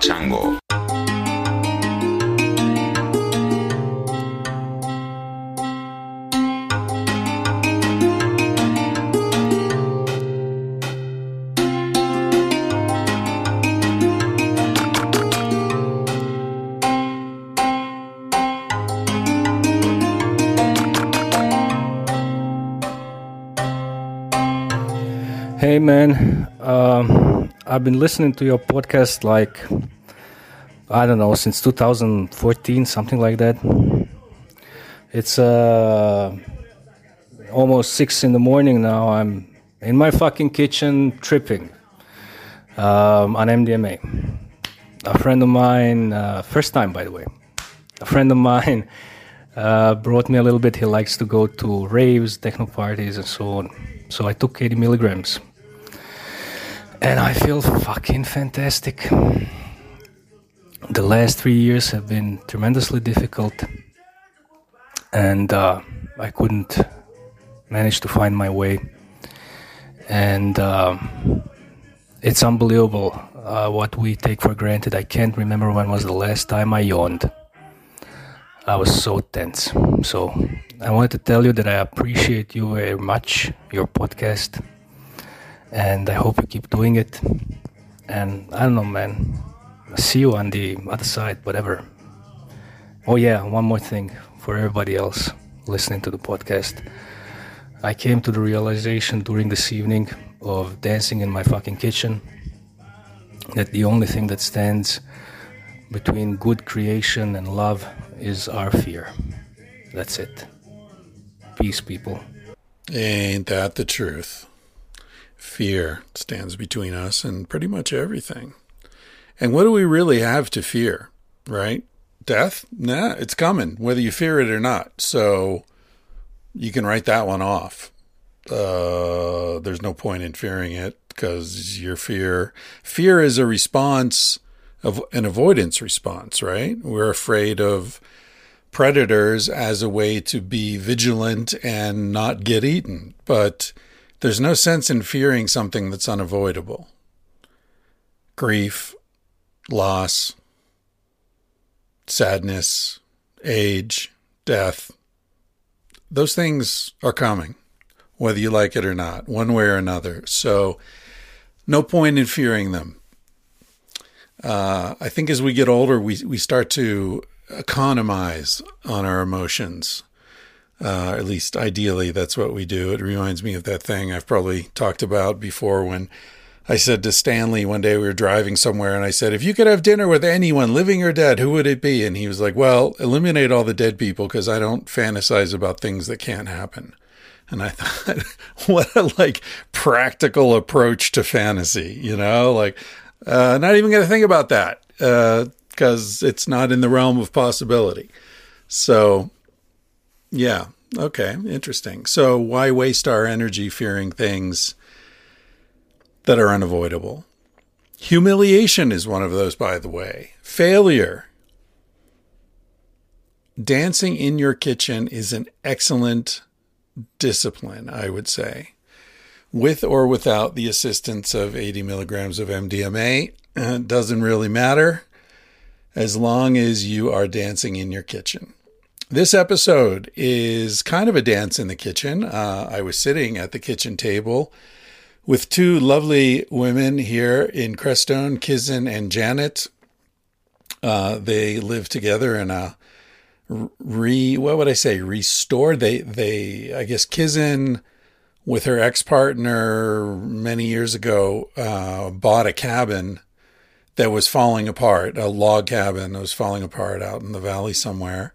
唱过。Been listening to your podcast like I don't know since 2014, something like that. It's uh, almost six in the morning now. I'm in my fucking kitchen tripping um, on MDMA. A friend of mine, uh, first time by the way, a friend of mine uh, brought me a little bit. He likes to go to raves, techno parties, and so on. So I took 80 milligrams and I feel fucking fantastic. The last three years have been tremendously difficult, and uh, I couldn't manage to find my way. And uh, it's unbelievable uh, what we take for granted. I can't remember when was the last time I yawned. I was so tense. So I wanted to tell you that I appreciate you very much, your podcast and I hope you keep doing it. And I don't know, man. See you on the other side, whatever. Oh, yeah, one more thing for everybody else listening to the podcast. I came to the realization during this evening of dancing in my fucking kitchen that the only thing that stands between good creation and love is our fear. That's it. Peace, people. Ain't that the truth? Fear stands between us and pretty much everything. And what do we really have to fear, right? Death? Nah, it's coming, whether you fear it or not. So you can write that one off. Uh, there's no point in fearing it because your fear, fear is a response of an avoidance response, right? We're afraid of predators as a way to be vigilant and not get eaten. But there's no sense in fearing something that's unavoidable. Grief, loss, sadness, age, death, those things are coming, whether you like it or not, one way or another. So, no point in fearing them. Uh, I think as we get older, we, we start to economize on our emotions. Uh, at least ideally, that's what we do. It reminds me of that thing I've probably talked about before when I said to Stanley one day we were driving somewhere and I said, if you could have dinner with anyone, living or dead, who would it be? And he was like, well, eliminate all the dead people because I don't fantasize about things that can't happen. And I thought, what a like practical approach to fantasy, you know, like, uh, not even going to think about that because uh, it's not in the realm of possibility. So yeah. Okay. Interesting. So, why waste our energy fearing things that are unavoidable? Humiliation is one of those, by the way. Failure. Dancing in your kitchen is an excellent discipline, I would say. With or without the assistance of 80 milligrams of MDMA, it uh, doesn't really matter as long as you are dancing in your kitchen. This episode is kind of a dance in the kitchen. Uh, I was sitting at the kitchen table with two lovely women here in Crestone, Kizzen and Janet. Uh, they live together in a re what would I say restored. They they I guess Kizzen with her ex partner many years ago uh, bought a cabin that was falling apart, a log cabin that was falling apart out in the valley somewhere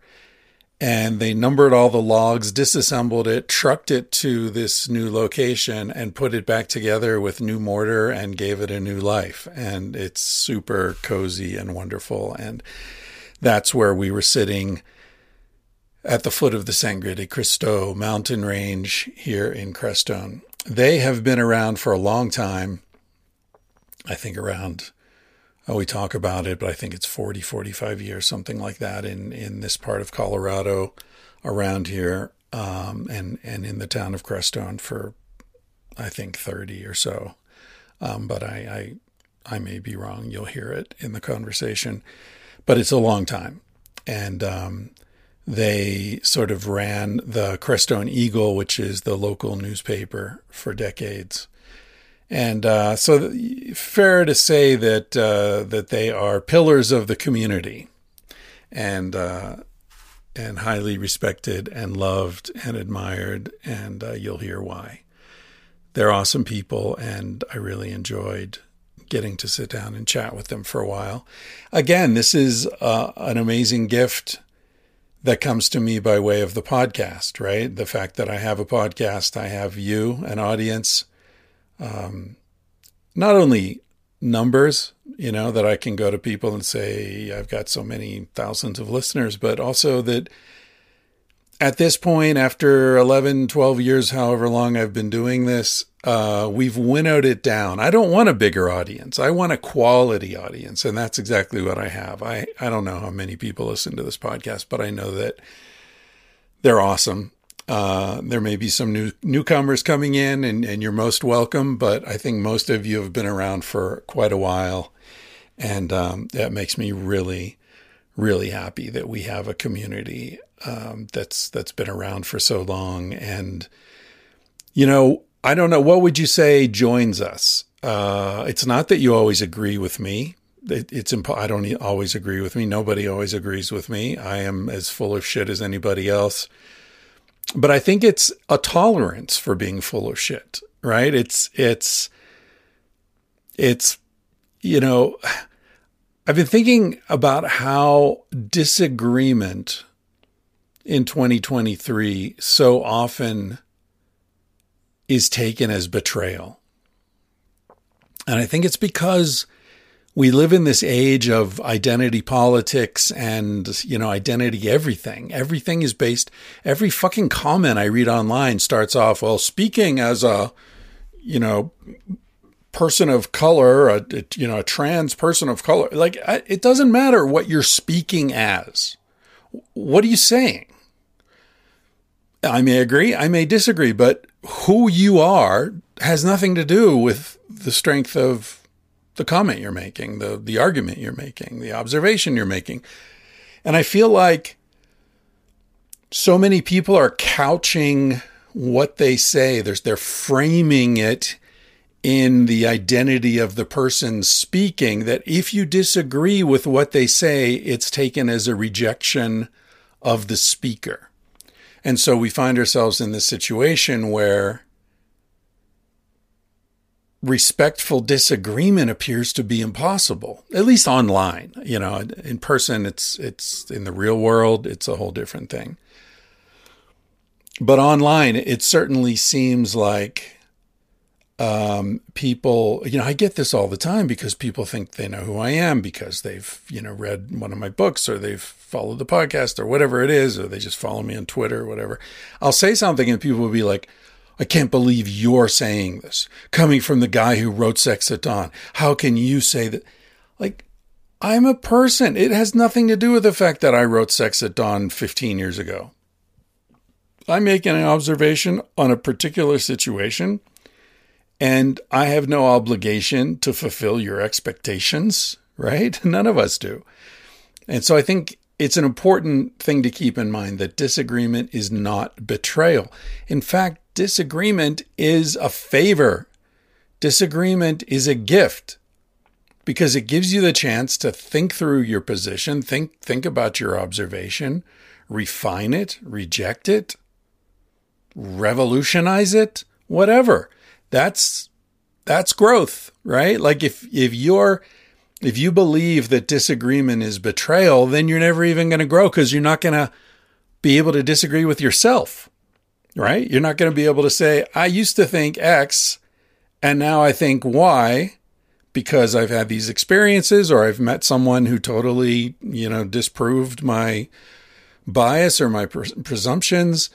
and they numbered all the logs, disassembled it, trucked it to this new location, and put it back together with new mortar and gave it a new life. And it's super cozy and wonderful. And that's where we were sitting at the foot of the Sangre de Cristo mountain range here in Crestone. They have been around for a long time. I think around Oh, we talk about it, but I think it's 40, 45 years, something like that in, in this part of Colorado around here, um, and, and in the town of Crestone for, I think, 30 or so. Um, but I, I may be wrong. You'll hear it in the conversation, but it's a long time. And um, they sort of ran the Crestone Eagle, which is the local newspaper, for decades. And uh, so, fair to say that uh, that they are pillars of the community, and uh, and highly respected and loved and admired. And uh, you'll hear why. They're awesome people, and I really enjoyed getting to sit down and chat with them for a while. Again, this is uh, an amazing gift that comes to me by way of the podcast, right? The fact that I have a podcast, I have you, an audience, um, not only numbers, you know, that I can go to people and say, I've got so many thousands of listeners, but also that at this point, after 11, 12 years, however long I've been doing this, uh, we've winnowed it down. I don't want a bigger audience. I want a quality audience. And that's exactly what I have. I, I don't know how many people listen to this podcast, but I know that they're awesome. Uh, there may be some new newcomers coming in, and, and you're most welcome. But I think most of you have been around for quite a while, and um, that makes me really, really happy that we have a community um, that's that's been around for so long. And you know, I don't know what would you say joins us. Uh, it's not that you always agree with me. It, it's imp- I don't always agree with me. Nobody always agrees with me. I am as full of shit as anybody else but I think it's a tolerance for being full of shit, right? It's, it's, it's, you know, I've been thinking about how disagreement in 2023 so often is taken as betrayal. And I think it's because we live in this age of identity politics and, you know, identity everything. Everything is based, every fucking comment I read online starts off, well, speaking as a, you know, person of color, a, you know, a trans person of color. Like, it doesn't matter what you're speaking as. What are you saying? I may agree, I may disagree, but who you are has nothing to do with the strength of the comment you're making, the the argument you're making, the observation you're making. And I feel like so many people are couching what they say. They're framing it in the identity of the person speaking that if you disagree with what they say, it's taken as a rejection of the speaker. And so we find ourselves in this situation where respectful disagreement appears to be impossible at least online you know in person it's it's in the real world it's a whole different thing. But online it certainly seems like um, people you know i get this all the time because people think they know who i am because they've you know read one of my books or they've followed the podcast or whatever it is or they just follow me on twitter or whatever. I'll say something and people will be like I can't believe you're saying this. Coming from the guy who wrote Sex at Dawn. How can you say that? Like, I'm a person. It has nothing to do with the fact that I wrote Sex at Dawn 15 years ago. I'm making an observation on a particular situation, and I have no obligation to fulfill your expectations, right? None of us do. And so I think it's an important thing to keep in mind that disagreement is not betrayal. In fact, disagreement is a favor. Disagreement is a gift because it gives you the chance to think through your position, think think about your observation, refine it, reject it, revolutionize it, whatever. That's that's growth, right? Like if if you're if you believe that disagreement is betrayal, then you're never even going to grow because you're not going to be able to disagree with yourself right? You're not going to be able to say, I used to think X and now I think Y because I've had these experiences or I've met someone who totally, you know, disproved my bias or my presumptions.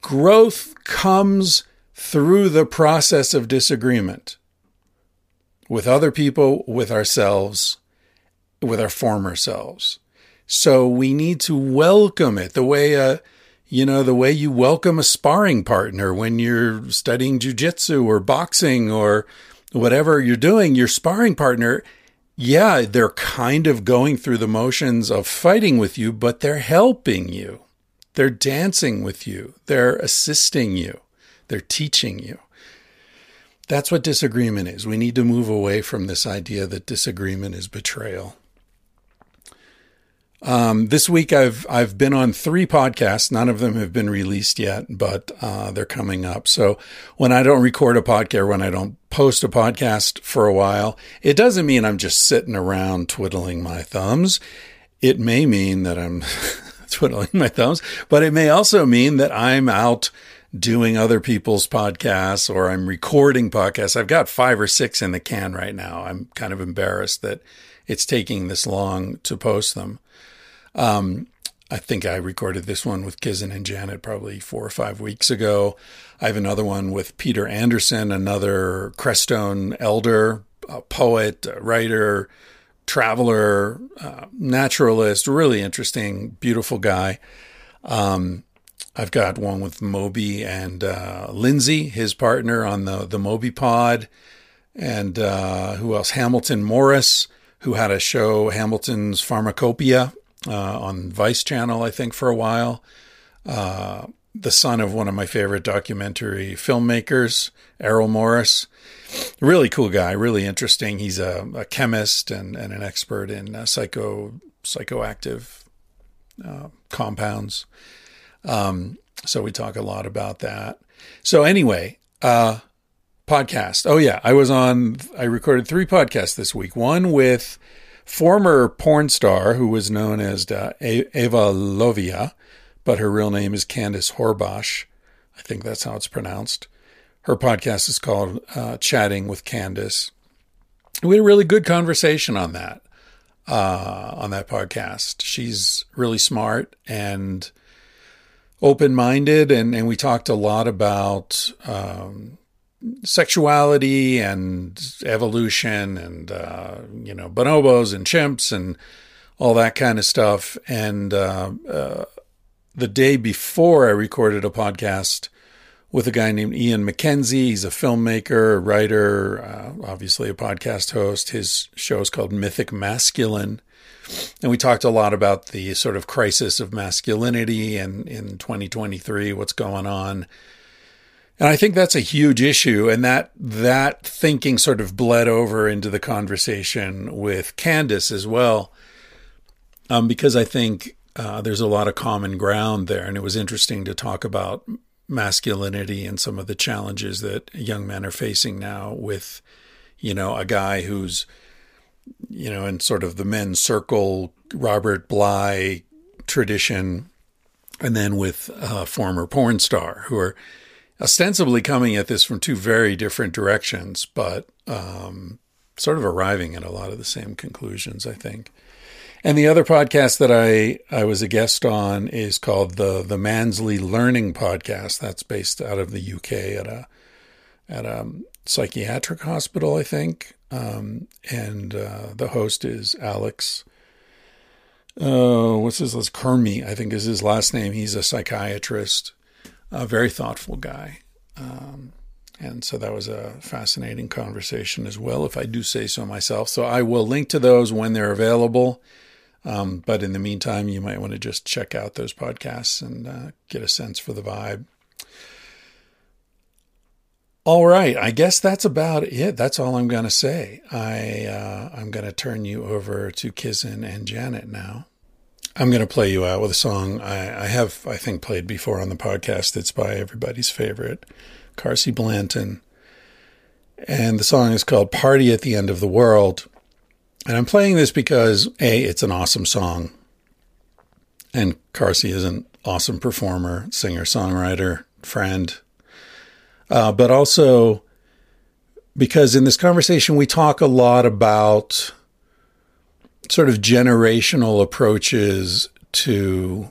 Growth comes through the process of disagreement with other people, with ourselves, with our former selves. So we need to welcome it the way a you know, the way you welcome a sparring partner when you're studying jujitsu or boxing or whatever you're doing, your sparring partner, yeah, they're kind of going through the motions of fighting with you, but they're helping you. They're dancing with you. They're assisting you. They're teaching you. That's what disagreement is. We need to move away from this idea that disagreement is betrayal. Um, this week I've I've been on three podcasts. None of them have been released yet, but uh, they're coming up. So when I don't record a podcast, when I don't post a podcast for a while, it doesn't mean I'm just sitting around twiddling my thumbs. It may mean that I'm twiddling my thumbs, but it may also mean that I'm out doing other people's podcasts or I'm recording podcasts. I've got five or six in the can right now. I'm kind of embarrassed that it's taking this long to post them. Um, I think I recorded this one with Kizzen and Janet probably four or five weeks ago. I have another one with Peter Anderson, another Crestone elder, a poet, a writer, traveler, uh, naturalist, really interesting, beautiful guy. Um, I've got one with Moby and uh, Lindsay, his partner on the the Moby Pod, and uh, who else? Hamilton Morris, who had a show, Hamilton's Pharmacopoeia, uh, on Vice Channel, I think, for a while. Uh, the son of one of my favorite documentary filmmakers, Errol Morris. Really cool guy, really interesting. He's a, a chemist and, and, an expert in uh, psycho psychoactive uh, compounds. Um, so we talk a lot about that. So anyway, uh, podcast. Oh yeah, I was on. I recorded three podcasts this week. One with former porn star who was known as uh, Eva Lovia, but her real name is Candice Horbacz. I think that's how it's pronounced. Her podcast is called uh, Chatting with Candice. We had a really good conversation on that uh, on that podcast. She's really smart and open minded, and, and we talked a lot about um, sexuality and evolution and uh, you know bonobos and chimps and all that kind of stuff. And uh, uh, the day before, I recorded a podcast with a guy named Ian MacKenzie. He's a filmmaker, a writer, uh, obviously a podcast host. His show is called Mythic Masculine. And we talked a lot about the sort of crisis of masculinity and in 2023, what's going on and I think that's a huge issue. And that, that thinking sort of bled over into the conversation with Candice as well. Um, because I think uh, there's a lot of common ground there. And it was interesting to talk about masculinity and some of the challenges that young men are facing now with, you know, a guy who's, you know, in sort of the men's circle, Robert Bly tradition, and then with a former porn star who are, ostensibly coming at this from two very different directions, but um, sort of arriving at a lot of the same conclusions, I think. And the other podcast that I, I was a guest on is called the the Maudsley Learning Podcast. That's based out of the UK at a at a psychiatric hospital, I think. Um, and uh, the host is Alex. Uh, what's his last? Curmi, I think is his last name. He's a psychiatrist a very thoughtful guy. Um, and so that was a fascinating conversation as well, if I do say so myself. So I will link to those when they're available. Um, but in the meantime, you might want to just check out those podcasts and uh, get a sense for the vibe. All right, I guess that's about it. That's all I'm going to say. I uh, I'm going to turn you over to Kizzen and Janet now. I'm going to play you out with a song I, I, have, I think, played before on the podcast. It's by everybody's favorite, Carsie Blanton. And the song is called Party at the End of the World. And I'm playing this because, A, it's an awesome song. And Carsie is an awesome performer, singer, songwriter, friend. Uh, but also because in this conversation, we talk a lot about sort of generational approaches to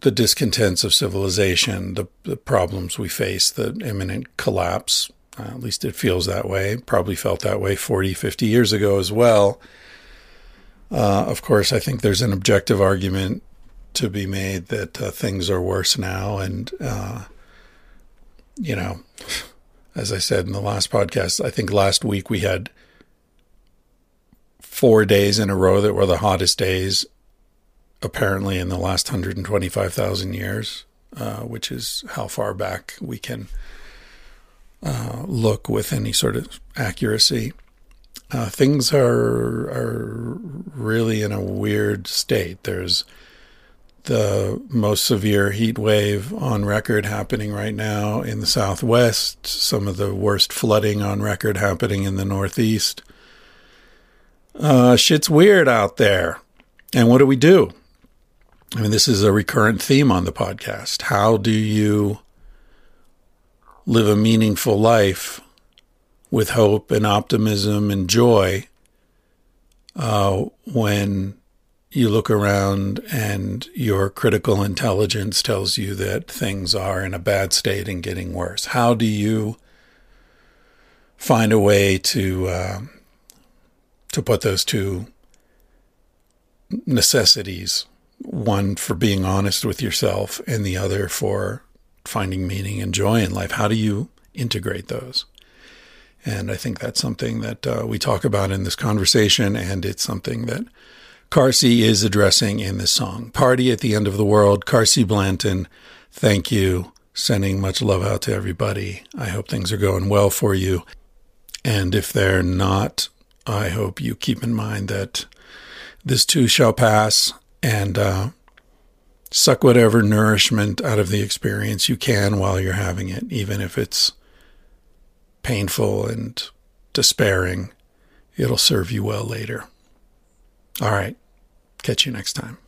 the discontents of civilization, the, the problems we face, the imminent collapse. Uh, at least it feels that way. Probably felt that way 40, 50 years ago as well. Uh, of course, I think there's an objective argument to be made that uh, things are worse now. And, uh, you know, as I said in the last podcast, I think last week we had four days in a row that were the hottest days, apparently in the last 125,000 years, uh, which is how far back we can uh, look with any sort of accuracy. Uh, things are are really in a weird state. There's the most severe heat wave on record happening right now in the southwest, some of the worst flooding on record happening in the northeast. Uh, shit's weird out there. And what do we do? I mean, this is a recurrent theme on the podcast. How do you live a meaningful life with hope and optimism and joy uh, when you look around and your critical intelligence tells you that things are in a bad state and getting worse. How do you find a way to uh, to put those two necessities, one for being honest with yourself, and the other for finding meaning and joy in life? How do you integrate those? And I think that's something that uh, we talk about in this conversation, and it's something that Carsie is addressing in this song. Party at the End of the World, Carsie Blanton, thank you. Sending much love out to everybody. I hope things are going well for you. And if they're not, I hope you keep in mind that this too shall pass and uh, suck whatever nourishment out of the experience you can while you're having it, even if it's painful and despairing. It'll serve you well later. All right. Catch you next time.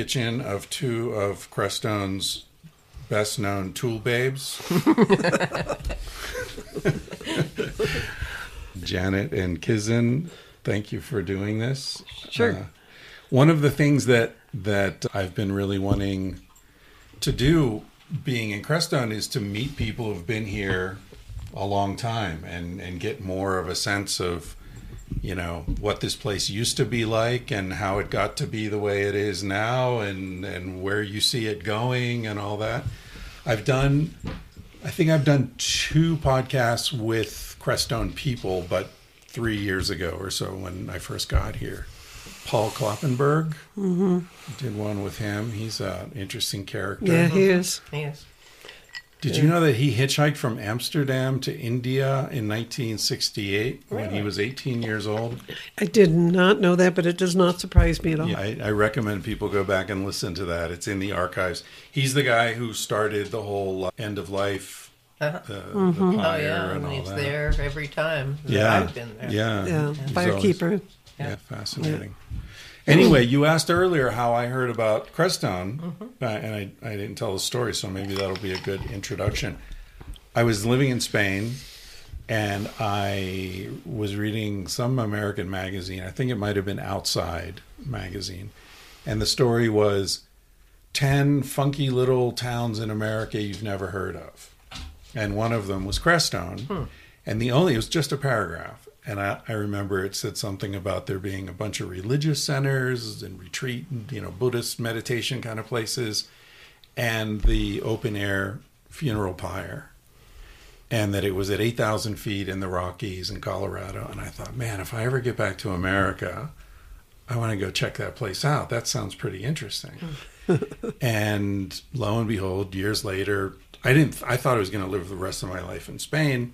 Kitchen of two of Crestone's best known tool babes. Janet and Kizzen, thank you for doing this. Sure. Uh, one of the things that that I've been really wanting to do being in Crestone is to meet people who've been here a long time and and get more of a sense of you know what this place used to be like and how it got to be the way it is now and and where you see it going and all that. I've done i think i've done two podcasts with crestone people but three years ago or so when i first got here. Paul Kloppenburg. Mm-hmm. Did one with him. He's an interesting character. Yeah, he is. Yes. Did you know that he hitchhiked from Amsterdam to India in 1968 when he was 18 years old? I did not know that, but it does not surprise me at all. Yeah, I, I recommend people go back and listen to that. It's in the archives. He's the guy who started the whole uh, end of life, Uh-huh. uh, Mm-hmm. the Oh yeah, and and all he's that. there every time. Yeah, I've been there. yeah, Yeah, He's always- firekeeper. Yeah, fascinating. Anyway, you asked earlier how I heard about Crestone, Mm-hmm. uh, and I, I didn't tell the story, so maybe that'll be a good introduction. I was living in Spain, and I was reading some American magazine. I think it might have been Outside magazine, and the story was 10 funky little towns in America you've never heard of. And one of them was Crestone. And the only, it was just a paragraph. And I, I remember it said something about there being a bunch of religious centers and retreat, and you know, Buddhist meditation kind of places, and the open air funeral pyre. And that it was at 8,000 feet in the Rockies in Colorado. And I thought, man, if I ever get back to America, I want to go check that place out. That sounds pretty interesting. and lo and behold, years later, I didn't. I thought I was going to live the rest of my life in Spain,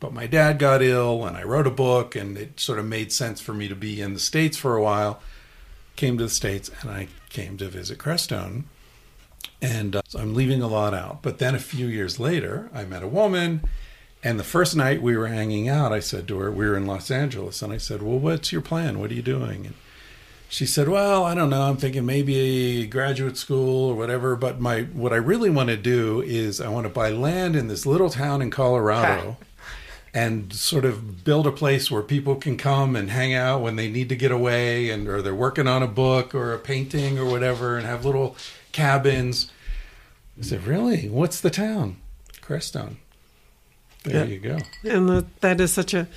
but my dad got ill, and I wrote a book, and it sort of made sense for me to be in the states for a while. Came to the states, and I came to visit Crestone, and uh, so I'm leaving a lot out. But then a few years later, I met a woman. And the first night we were hanging out, I said to her, we were in Los Angeles, and I said, Well, what's your plan? What are you doing? And she said, "Well, I don't know. I'm thinking maybe graduate school or whatever. But my what I really want to do is I want to buy land in this little town in Colorado, and sort of build a place where people can come and hang out when they need to get away, and or they're working on a book or a painting or whatever, and have little cabins." I said, "Really? What's the town? Crestone." There Yeah. you go. And that, that is such a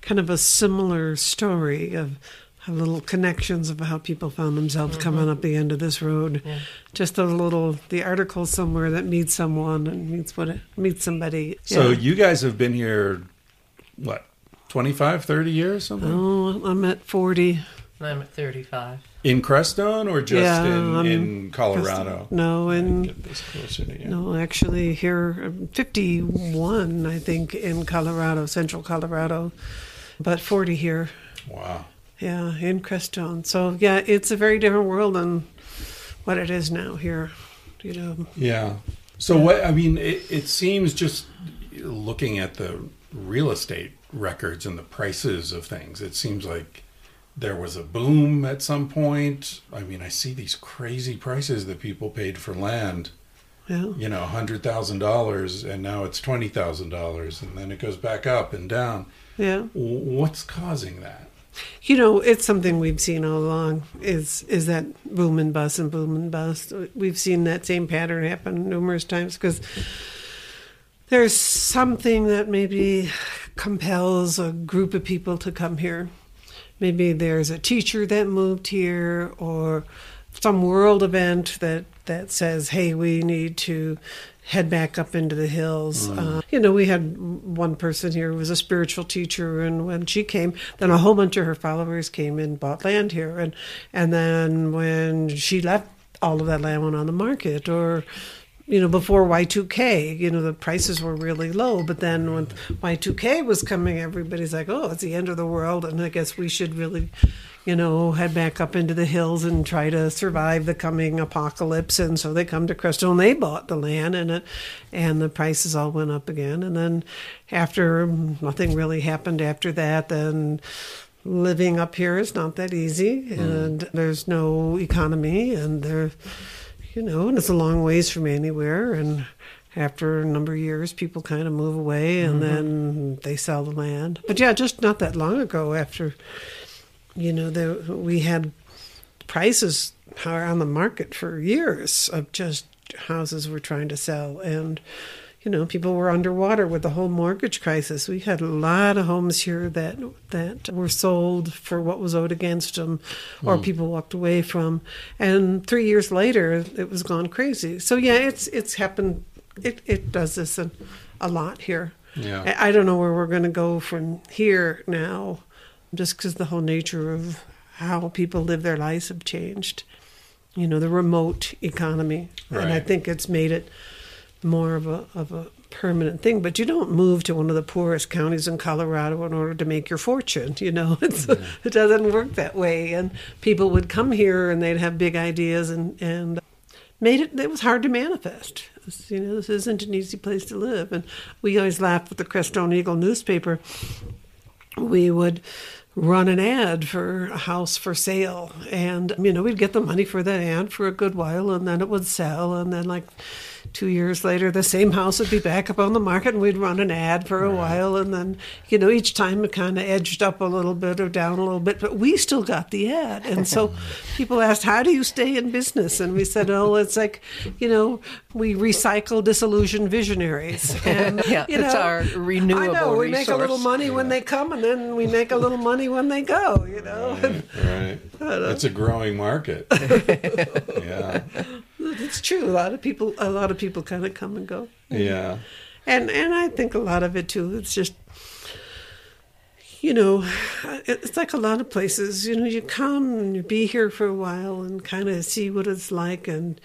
kind of a similar story of how little connections of how people found themselves coming mm-hmm. up the end of this road. Yeah. Just a little, the article somewhere that meets someone and meets what meets somebody. So Yeah. you guys have been here, what, 25, 30 years, something? Oh, I'm at 40. I'm at 35. In Crestone or just Yeah, in, I'm in Colorado? No, in Get this closer to you. No, actually, here, um, 51, I think, in Colorado, central Colorado, but 40 here. Wow. Yeah, in Crestone. So, yeah, it's a very different world than what it is now here. You know, Yeah. So what I mean, it, it seems just looking at the real estate records and the prices of things, it seems like there was a boom at some point. I mean, I see these crazy prices that people paid for land. yeah. You know, hundred thousand dollars, and now it's twenty thousand dollars, and then it goes back up and down. Yeah. What's causing that? You know, it's something we've seen all along is is that boom and bust and boom and bust. We've seen that same pattern happen numerous times because there's something that maybe compels a group of people to come here. Maybe there's a teacher that moved here or some world event that that says, "Hey, we need to head back up into the hills." Uh, you know, we had one person here who was a spiritual teacher, and when she came, then a whole bunch of her followers came and bought land here, and and then when she left, all of that land went on the market, or you know, before Y2K, you know, the prices were really low. But then when Y2K was coming, everybody's like, oh, it's the end of the world. And I guess we should really, you know, head back up into the hills and try to survive the coming apocalypse. And so they come to Crystal and they bought the land and it, and the prices all went up again. And then after nothing really happened after that, then living up here is not that easy, mm. and there's no economy, and there, you know, and it's a long ways from anywhere, and. After a number of years, people kind of move away and mm-hmm. then they sell the land. But yeah, just not that long ago, after you know, there, we had prices are on the market for years of just houses we're trying to sell and you know people were underwater with the whole mortgage crisis. We had a lot of homes here that that were sold for what was owed against them or hmm. people walked away from. And 3 years later it was gone crazy. So yeah it's it's happened it it does this a, a lot here. Yeah. I, I don't know where we're going to go from here now just because the whole nature of how people live their lives have changed. You know, the remote economy, and I think it's made it more of a of a permanent thing. But you don't move to one of the poorest counties in Colorado in order to make your fortune. You know, it's, it doesn't work that way. And people would come here and they'd have big ideas and and made it. It was hard to manifest. You know, this isn't an easy place to live. And we always laughed with the Crestone Eagle newspaper we would run an ad for a house for sale and you know we'd get the money for that ad for a good while and then it would sell and then like two years later the same house would be back up on the market and we'd run an ad for a while and then you know each time it kind of edged up a little bit or down a little bit but we still got the ad and so people asked how do you stay in business and we said oh it's like you know we recycle disillusioned visionaries and Yeah, you it's know, our renewable I know we make a little resource. money when they come, and then we make a little money when they go. You know, Right. It's a growing market. yeah. It's true. A lot of people, a lot of people, kind of come and go, Yeah. and and I think a lot of it too. It's just, you know, it's like a lot of places. You know, you come and you be here for a while and kind of see what it's like, and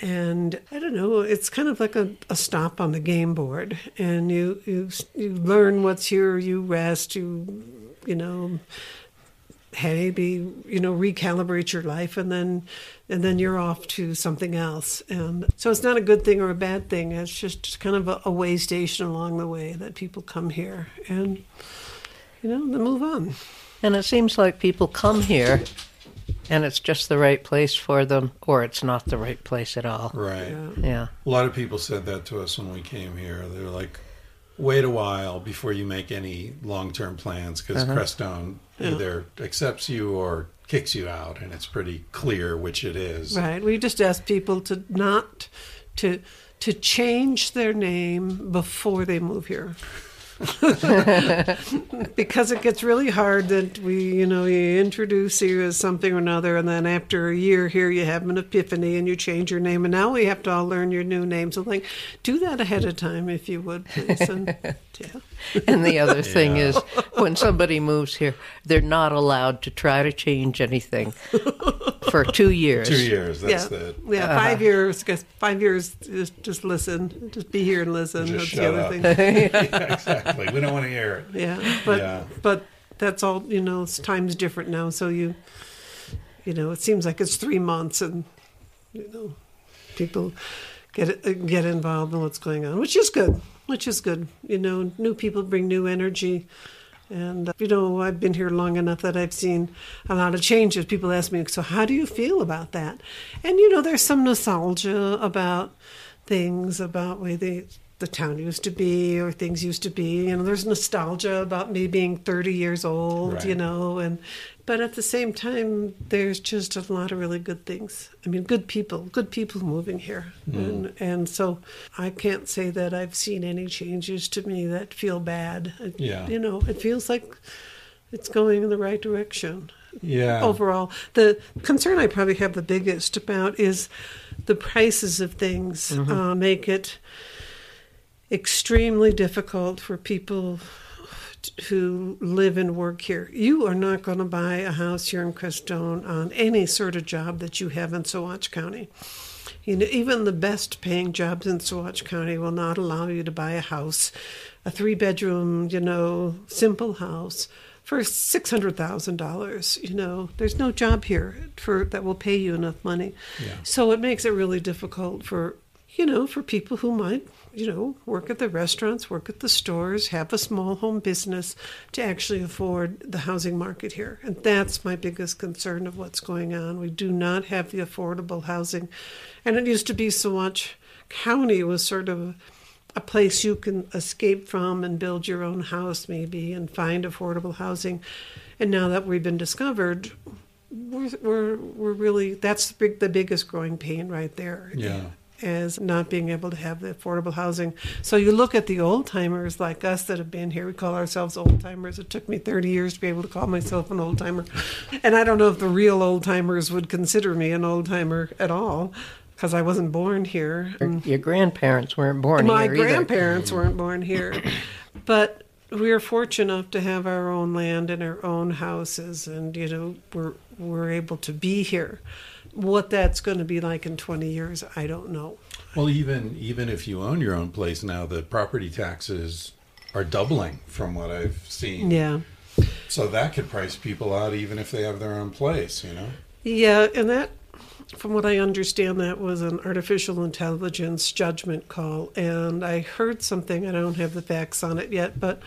and I don't know. It's kind of like a, a stop on the game board, and you you you learn what's here. You rest. You you know maybe you know recalibrate your life and then and then you're off to something else and so it's not a good thing or a bad thing it's just kind of a, a way station along the way that people come here and you know then move on And it seems like people come here and it's just the right place for them or it's not the right place at all. Right. yeah. Yeah. A lot of people said that to us when we came here. They were like, wait a while before you make any long term plans because uh-huh. Crestone either accepts you or kicks you out. And it's pretty clear which it is. right we just ask people to not to to change their name before they move here because it gets really hard that we, you know, you introduce you as something or another, and then after a year here you have an epiphany and you change your name, and now we have to all learn your new name. So, like, do that ahead of time if you would, please. And, yeah. And the other thing Yeah. is, when somebody moves here, they're not allowed to try to change anything for two years. Two years. That's yeah, the. yeah, uh-huh. five years. Guess five years. Just, just listen. Just be here and listen. Just That's shut the other up. thing. Yeah, exactly. We don't want to hear it. Yeah, but Yeah. but that's all. You know, it's time's different now. So you, you know, it seems like it's three months, and you know, people get get involved in what's going on, which is good. Which is good. You know, new people bring new energy. And uh, you know, I've been here long enough that I've seen a lot of changes. People ask me, "So, how do you feel about that?" And you know, there's some nostalgia about things, about way they the town used to be or things used to be. You know, there's nostalgia about me being 30 years old. Right. You know, and but at the same time, there's just a lot of really good things. I mean, good people, good people moving here, and and so I can't say that I've seen any changes to me that feel bad. Yeah. you know, it feels like it's going in the right direction Yeah. overall. The concern I probably have the biggest about is the prices of things uh, make it extremely difficult for people who live and work here. You are not going to buy a house here in Crestone on any sort of job that you have in Saguache County. You know, even the best paying jobs in Saguache County will not allow you to buy a house, a three bedroom, you know, simple house for six hundred thousand dollars. You know, there's no job here for that will pay you enough money. Yeah. So it makes it really difficult for you know, for people who might, you know, work at the restaurants, work at the stores, have a small home business to actually afford the housing market here. And that's my biggest concern of what's going on. We do not have the affordable housing. And it used to be Saguache county was sort of a place you can escape from and build your own house maybe and find affordable housing. And now that we've been discovered, we're we're, we're really that's the, big, the biggest growing pain right there. Yeah. Is not being able to have the affordable housing. So you look at the old timers like us that have been here. We call ourselves old timers. It took me 30 years to be able to call myself an old timer, and I don't know if the real old timers would consider me an old timer at all because I wasn't born here. Your, grandparents weren't born My here either. grandparents weren't born here, but we are fortunate enough to have our own land and our own houses, and you know we're we're able to be here. What that's going to be like in 20 years, I don't know. Well, even even if you own your own place now, the property taxes are doubling from what I've seen. Yeah, So that could price people out even if they have their own place, you know? yeah, and that, from what I understand, that was an artificial intelligence judgment call, and I heard something. I don't have the facts on it yet, but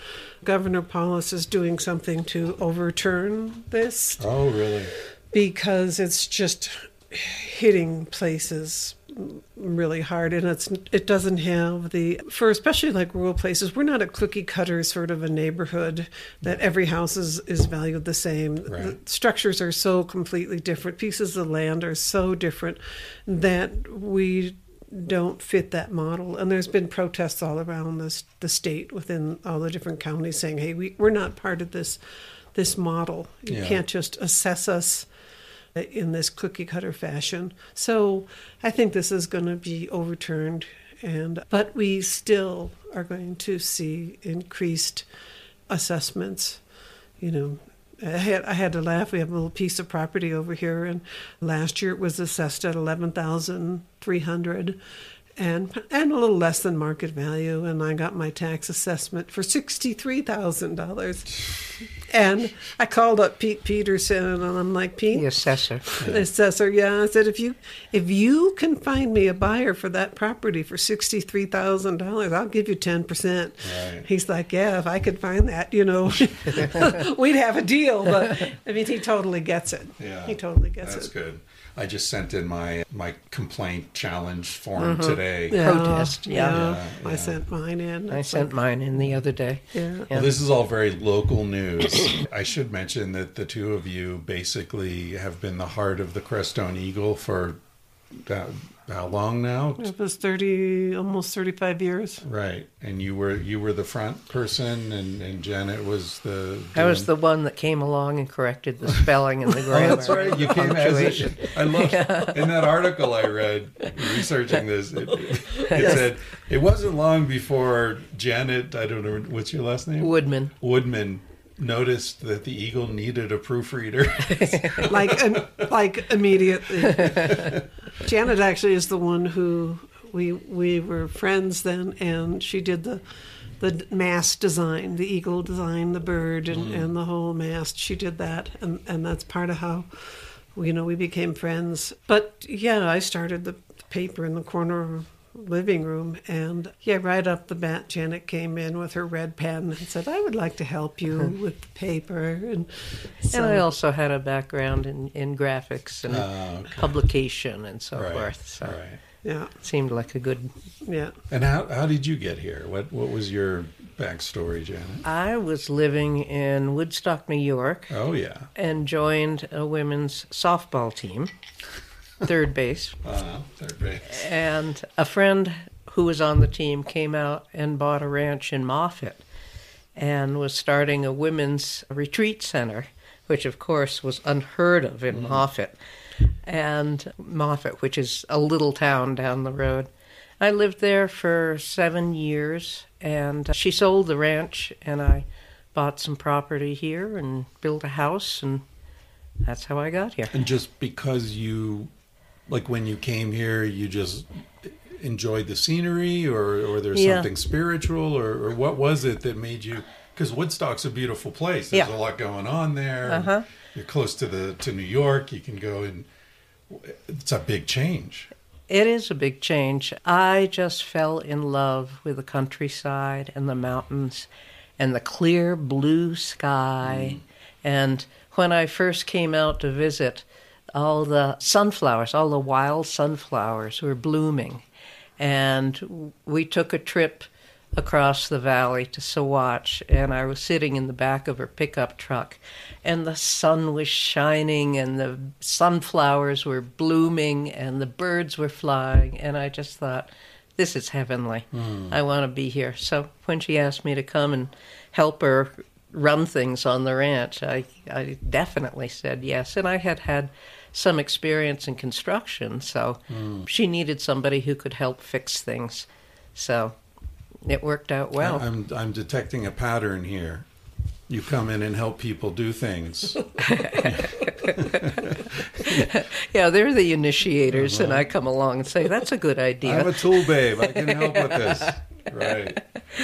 Governor Polis is doing something to overturn this. Oh, really? because it's just hitting places really hard and it's it doesn't have the for especially like rural places we're not a cookie cutter sort of a neighborhood that every house is is valued the same Right. the structures are so completely different pieces of land are so different that we don't fit that model and there's been protests all around this the state within all the different counties saying hey we, we're not part of this this model you Yeah. can't just assess us in this cookie cutter fashion. So I think this is going to be overturned, and but we still are going to see increased assessments. You know, I had I had to laugh. We have a little piece of property over here, and last year it was assessed at eleven thousand three hundred. And and a little less than market value, and I got my tax assessment for sixty three thousand dollars. And I called up Pete Peterson, and I'm like, Pete, The assessor. the assessor, yeah. I said, if you if you can find me a buyer for that property for sixty three thousand dollars, I'll give you ten percent. Right. He's like, yeah, if I could find that, you know, we'd have a deal. But I mean, he totally gets it. Yeah. he totally gets That's it. That's good. I just sent in my my complaint challenge form mm-hmm. today. Yeah, Protest, yeah. Yeah, I sent mine in. I It's sent like, mine in the other day. Yeah. Well, this is all very local news. I should mention that the two of you basically have been the heart of the Crestone Eagle for that, how long now? It was thirty, almost thirty-five years. Right, and you were you were the front person, and, and Janet was the. I was the one that came along and corrected the spelling and the grammar. Oh, that's right. You came as punctuation. it, I love in that article I read researching this. It, it said it wasn't long before Janet. I don't know what's your last name. Woodman. Woodman noticed that the Eagle needed a proofreader. like um, like immediately. Janet actually is the one who we we were friends then, and she did the the mast design, the eagle design, the bird, and, and the whole mast. She did that, and and that's part of how you know we became friends. But yeah, I started the paper in the corner of living room and yeah right up the bat janet came in with her red pen and said i would like to help you uh-huh. with the paper and so, And I also had a background in, in graphics and Oh, okay. publication and so right, forth. So right. yeah it seemed like a good. yeah And how how did you get here? What what was your backstory, Janet? I was living in Woodstock, New York, Oh yeah. and joined a women's softball team, third base. Uh, third base. And a friend who was on the team came out and bought a ranch in Moffat and was starting a women's retreat center, which of course was unheard of in Moffat. And Moffat, which is a little town down the road. I lived there for seven years, and she sold the ranch, and I bought some property here and built a house, and that's how I got here. And just because you, like when you came here, you just enjoyed the scenery, or or there's Yeah. something spiritual, or, or what was it that made you? Because Woodstock's a beautiful place. There's Yeah. a lot going on there. Uh-huh. You're close to the to New York. You can go and it's a big change. It is a big change. I just fell in love with the countryside and the mountains and the clear blue sky. And when I first came out to visit, all the sunflowers, all the wild sunflowers were blooming. And we took a trip across the valley to Saguache, and I was sitting in the back of her pickup truck, and the sun was shining, and the sunflowers were blooming, and the birds were flying, and I just thought, this is heavenly. Hmm. I want to be here. So when she asked me to come and help her run things on the ranch, I, I definitely said yes. And I had had some experience in construction, so hmm. she needed somebody who could help fix things. So it worked out well. I'm I'm detecting a pattern here. You come in and help people do things. yeah, they're the initiators, and uh-huh. I come along and say, that's a good idea. I'm a tool babe. I can help with this. Right.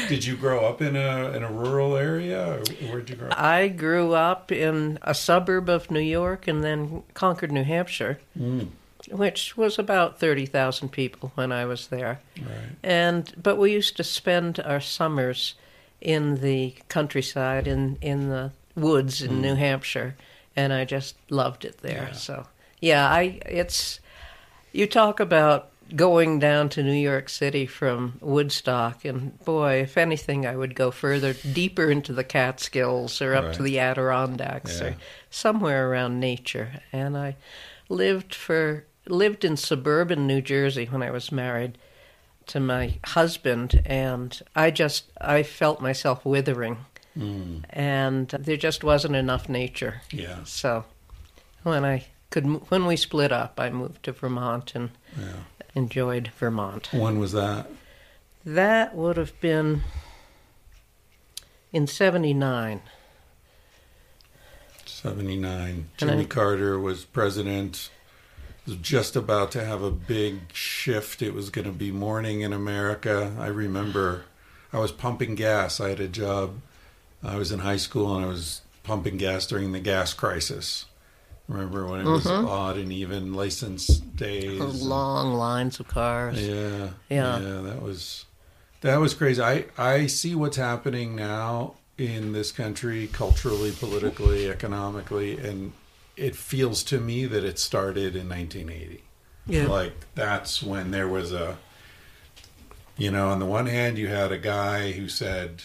Did you grow up in a in a rural area? Where'd you grow up? I grew up in a suburb of New York and then Concord, New Hampshire, hmm. which was about 30,000 people when I was there. Right. And but we used to spend our summers in the countryside in in the woods in hmm. New Hampshire and I just loved it there. Yeah. So, yeah, I it's you talk about going down to New York City from Woodstock and boy, if anything I would go further deeper into the Catskills or up Right. to the Adirondacks Yeah. or somewhere around nature. And I lived for lived in suburban New Jersey when I was married to my husband and I just I felt myself withering hmm. and there just wasn't enough nature. Yeah. So when I could when we split up, I moved to Vermont and Yeah. Enjoyed Vermont. When was that? That would have been in 79. 79. Jimmy I- Carter was president. Was just about to have a big shift. It was going to be morning in America. I remember I was pumping gas. I had a job. I was in high school and I was pumping gas during the gas crisis. Remember when it was mm-hmm. odd and even license days? and- Long lines of cars. Yeah, Yeah. yeah. That was that was crazy. I I see what's happening now in this country, culturally, politically, economically, and it feels to me that it started in 1980. Yeah. Like that's when there was a, you know, on the one hand you had a guy who said,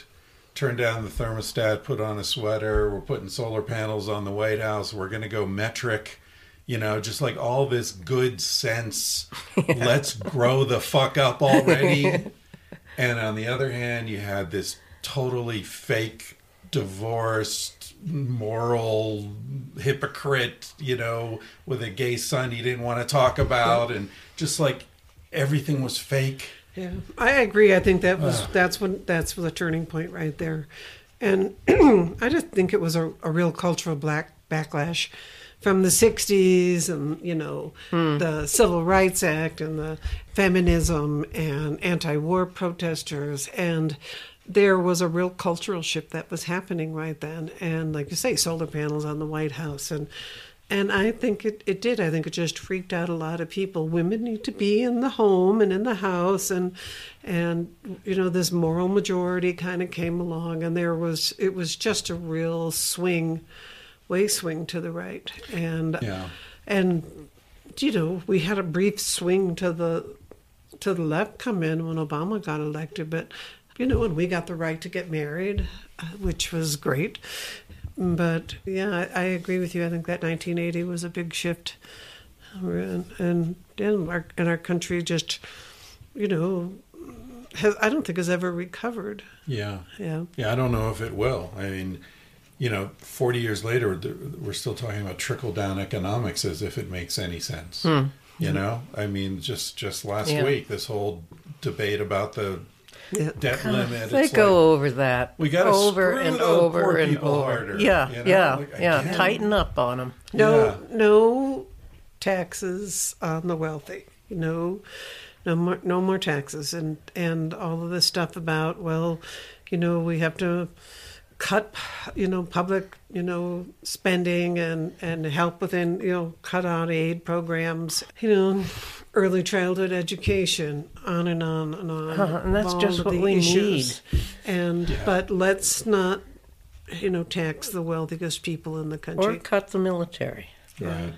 "Turn down the thermostat, put on a sweater. We're putting solar panels on the White House. We're going to go metric." You know, just like all this good sense. Let's grow the fuck up already. and on the other hand, you had this totally fake, divorced, moral hypocrite, you know, with a gay son he didn't want to talk about, and just like everything was fake. Yeah, I agree. I think that was that's when that's the turning point right there, and I just think it was a, a real cultural black backlash from the '60s and you know hmm. the Civil Rights Act and the feminism and anti-war protesters. And there was a real cultural shift that was happening right then. And like you say solar panels on the white house and and i think it, it did i think it just freaked out a lot of people women need to be in the home and in the house and and you know this moral majority kind of came along and there was it was just a real swing way swing to the right and Yeah. and you know we had a brief swing to the to the left come in when Obama got elected, but you know, when we got the right to get married, uh, which was great. But yeah, I, I agree with you. I think that 1980 was a big shift, um, and and, and our and our country just, you know, has I don't think has ever recovered. Yeah. Yeah, Yeah, I don't know if it will. I mean, you know, 40 years later, we're still talking about trickle down economics as if it makes any sense. Hmm. You know, I mean, just just last Yeah. week, this whole debate about the yeah. Debt limit. They it's go like, over that We gotta over screw and the poor over and over. harder, yeah, you know? yeah, Like, yeah. Tighten up on them. No, Yeah. no taxes on the wealthy. No, no more, no more taxes, and and all of this stuff about well, you know, we have to cut, you know, public, you know, spending and and help within, you know, cut out aid programs. You know, early childhood education, on and on and on. Uh-huh, and that's all just what the we issues. And but let's not, you know, tax the wealthiest people in the country Or cut the military. Right.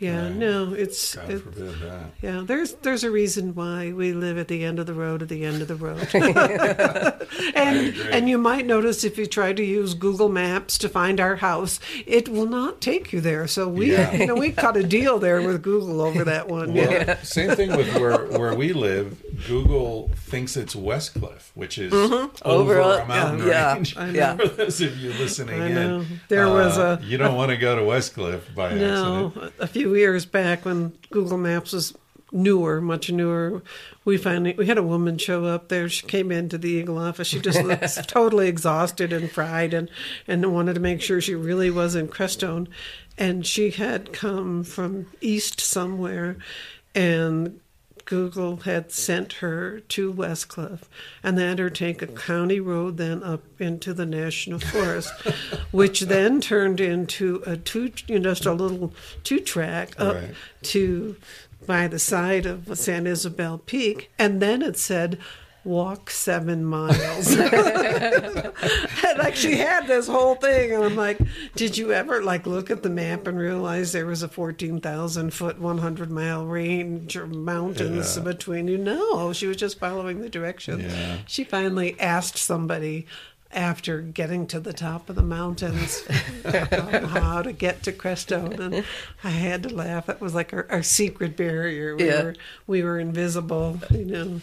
Yeah, right. no, it's God it- forbid that. yeah. There's there's a reason why we live at the end of the road at the end of the road. and and you might notice if you try to use Google Maps to find our house, it will not take you there. So we Yeah. you know we cut a deal there with Google over that one. Well, yeah. same thing with where where we live. Google thinks it's Westcliffe, which is over, Over a mountain yeah, range. I yeah. For those of you listening in. There was uh, a- you don't want to go to Westcliffe by No, accident. a few years back when Google Maps was newer, much newer, we finally we had a woman show up there. She came into the Eagle office. She just looked totally exhausted and fried, and and wanted to make sure she really was in Crestone, and she had come from east somewhere, and. Google had sent her to Westcliffe and had her take a county road then up into the national forest, which then turned into a two, you know, just a little two track up Right. to by the side of San Isabel Peak, and then it said walk seven miles. and like she had this whole thing, and I'm like, did you ever like look at the map and realize there was a fourteen thousand foot, one hundred mile range or mountains Yeah. between you? No, she was just following the directions. Yeah. She finally asked somebody. After getting to the top of the mountains, how to get to Crestone, and I had to laugh. That was like our, our secret barrier. We Yeah. were we were invisible, you know.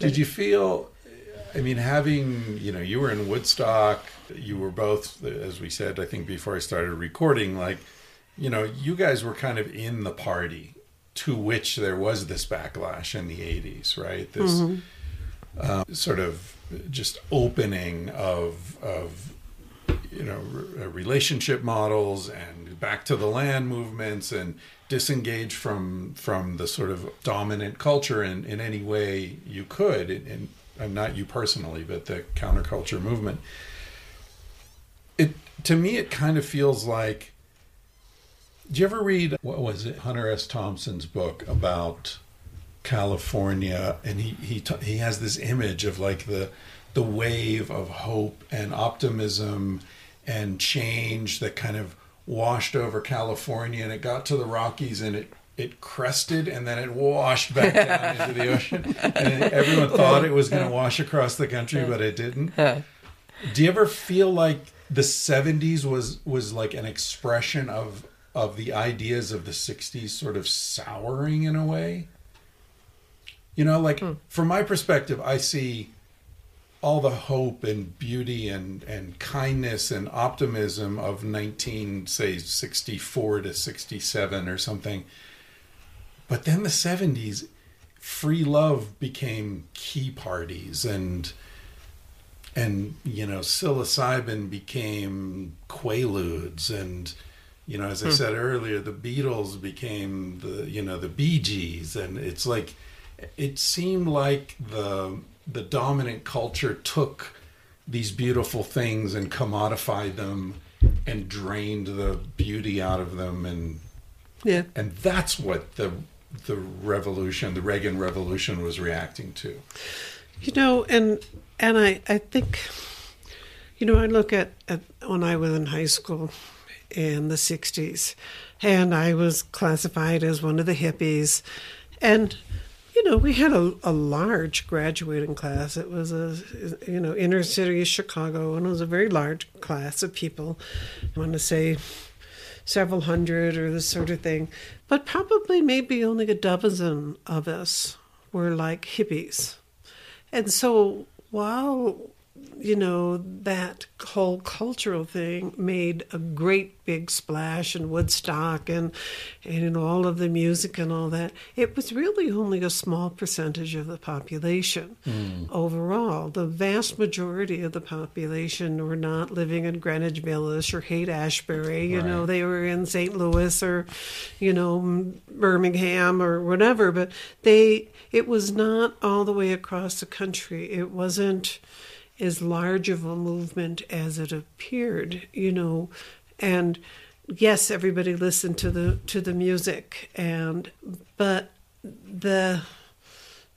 Did you feel? I mean, having you know, you were in Woodstock. You were both, as we said, I think before I started recording. Like, you know, you guys were kind of in the party to which there was this backlash in the '80s, right? This uh, sort of just opening of of you know re- uh, relationship models and back to the land movements and disengage from from the sort of dominant culture in, in any way you could and, and not you personally but the counterculture movement. It to me it kind of feels like did you ever read what was it hunter s. Thompson's book about California, and he he he has this image of like the the wave of hope and optimism and change that kind of washed over California, and it got to the Rockies, and it it crested, and then it washed back down into the ocean, and everyone thought it was going to wash across the country, but it didn't. Do you ever feel like the '70s was was like an expression of of the ideas of the '60s, sort of souring in a way? You know, like hmm. from my perspective, I see all the hope and beauty and, and kindness and optimism of 19, say, 64 to 67 or something. But then the 70s, free love became key parties and and you know psilocybin became quaaludes and you know as i hmm. said earlier the beatles became the you know the bee gees and it's like it seemed like the the dominant culture took these beautiful things and commodified them and drained the beauty out of them and Yeah. and that's what the the revolution the reagan revolution was reacting to You know, and and I I think, you know, I look at, at when I was in high school in the '60s, and I was classified as one of the hippies, and you know, we had a, a large graduating class. It was a you know inner city Chicago, and it was a very large class of people. I want to say several hundred or this sort of thing, but probably maybe only a dozen of us were like hippies. And so while you know that whole cultural thing made a great big splash in Woodstock and and in all of the music and all that, it was really only a small percentage of the population hmm. overall. The vast majority of the population were not living in Greenwich Village or Haight Ashbury. You know, they were in St. Louis or, you know, Birmingham or whatever. But they, it was not all the way across the country. It wasn't as large of a movement as it appeared. You know, and yes, everybody listened to the to the music, and but the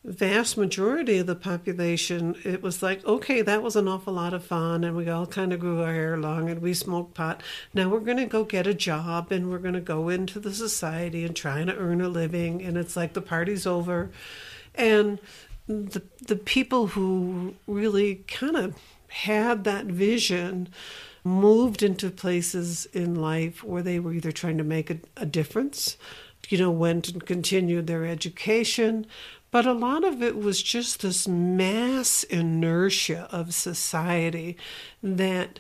vast majority of the population, it was like, okay, that was an awful lot of fun, and we all kind of grew our hair long and we smoked pot. Now we're going to go get a job and we're going to go into the society and trying to earn a living, and it's like the party's over. And the, the people who really kind of had that vision moved into places in life where they were either trying to make a, a difference, you know, went and continued their education, but a lot of it was just this mass inertia of society that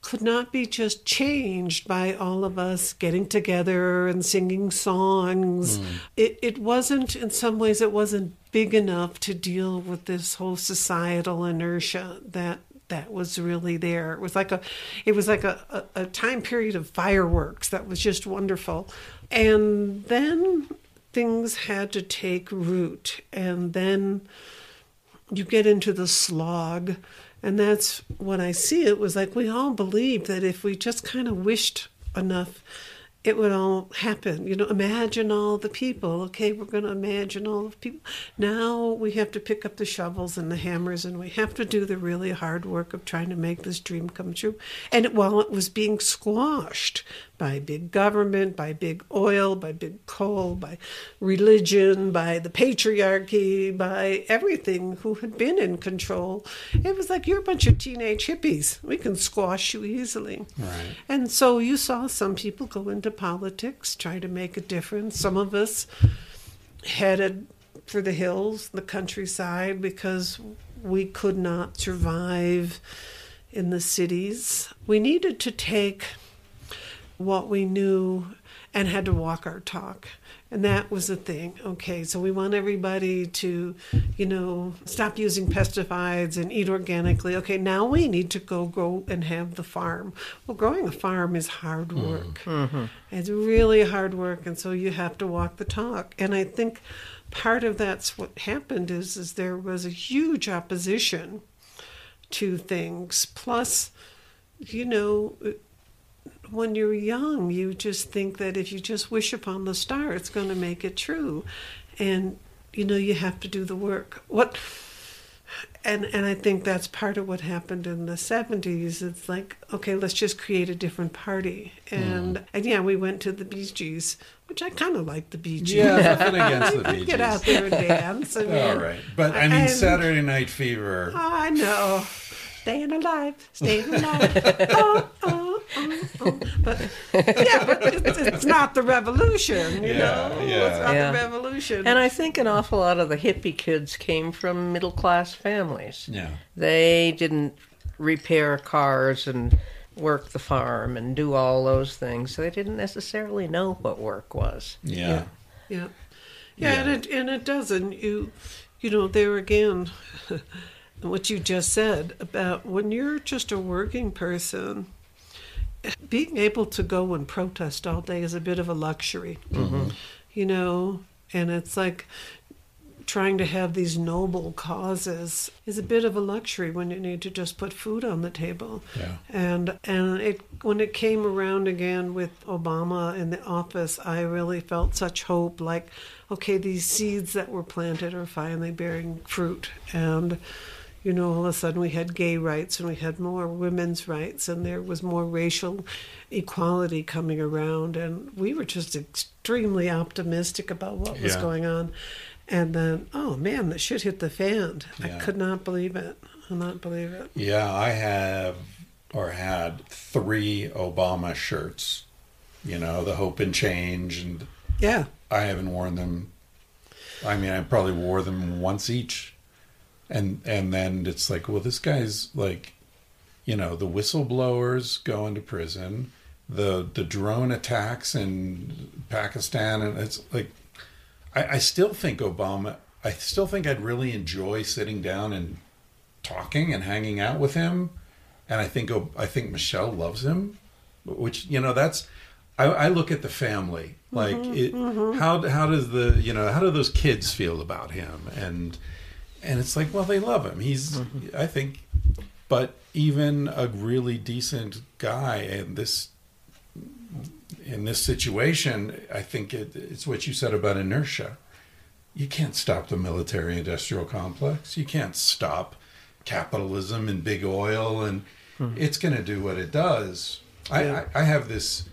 could not be just changed by all of us getting together and singing songs. Hmm. It, it wasn't, in some ways, it wasn't big enough to deal with this whole societal inertia that that was really there. It was like a, it was like a, a, a time period of fireworks that was just wonderful. And then things had to take root and then you get into the slog and that's what i see it was like we all believed that if we just kind of wished enough it would all happen. You know imagine all the people. Okay we're going to imagine all the people now we have to pick up the shovels and the hammers and we have to do the really hard work of trying to make this dream come true. And while it was being squashed by big government, by big oil, by big coal, by religion, by the patriarchy, by everything who had been in control. It was like you're a bunch of teenage hippies. We can squash you easily. Right. And so you saw some people go into politics, try to make a difference. Some of us headed for the hills, the countryside, because we could not survive in the cities. We needed to take what we knew and had to walk our talk. And that was the thing. Okay, so we want everybody to, you know, stop using pesticides and eat organically. Okay, now we need to go grow and have the farm. Well, growing a farm is hard mm-hmm. work. Mm-hmm. It's really hard work, and so you have to walk the talk. And I think part of that's what happened is is there was a huge opposition to things. Plus, you know, when you're young, you just think that if you just wish upon the star, it's going to make it true, and you know you have to do the work. What? And and I think that's part of what happened in the seventies. It's like okay, let's just create a different party, and mm. and yeah, we went to the Bee Gees, which I kind of like the Bee Gees. Yeah, nothing against the Bee Get out there and dance. I mean, All right, but I mean And- Saturday Night Fever. I know. Staying alive, staying alive. oh, oh, oh, oh. But yeah, but it's, it's not the revolution, you Yeah, know. yeah. It's not Yeah. the revolution. And I think an awful lot of the hippie kids came from middle class families. Yeah, They didn't repair cars and work the farm and do all those things. So They didn't necessarily know what work was. yeah, yeah, yeah, Yeah. and it and it doesn't. You, you know, there again, what you just said about when you're just a working person. Being able to go and protest all day is a bit of a luxury. Mm-hmm. you know and it's like trying to have these noble causes is a bit of a luxury when you need to just put food on the table Yeah. and and it when it came around again with Obama in the office I really felt such hope like okay these seeds that were planted are finally bearing fruit and you know, all of a sudden we had gay rights and we had more women's rights and there was more racial equality coming around and we were just extremely optimistic about what was Yeah. going on. And then, oh man, the shit hit the fan. I could not believe it. I could not believe it. yeah. I have or had three Obama shirts. You know, the hope and change, and Yeah. I haven't worn them. I mean, I probably wore them once each, and and then it's like, well, this guy's like, you know, the whistleblowers go into prison, the the drone attacks in Pakistan, and it's like, I, I still think Obama. I still think I'd really enjoy sitting down and talking and hanging out with him, and I think i think Michelle loves him, which you know that's. I, I look at the family like mm-hmm, it, mm-hmm. how how does the you know how do those kids feel about him and and it's like well they love him he's mm-hmm. I think but even a really decent guy in this in this situation I think it, it's what you said about inertia you can't stop the military industrial complex. You can't stop capitalism and big oil, and mm-hmm. it's going to do what it does. I, Yeah. I, I have this.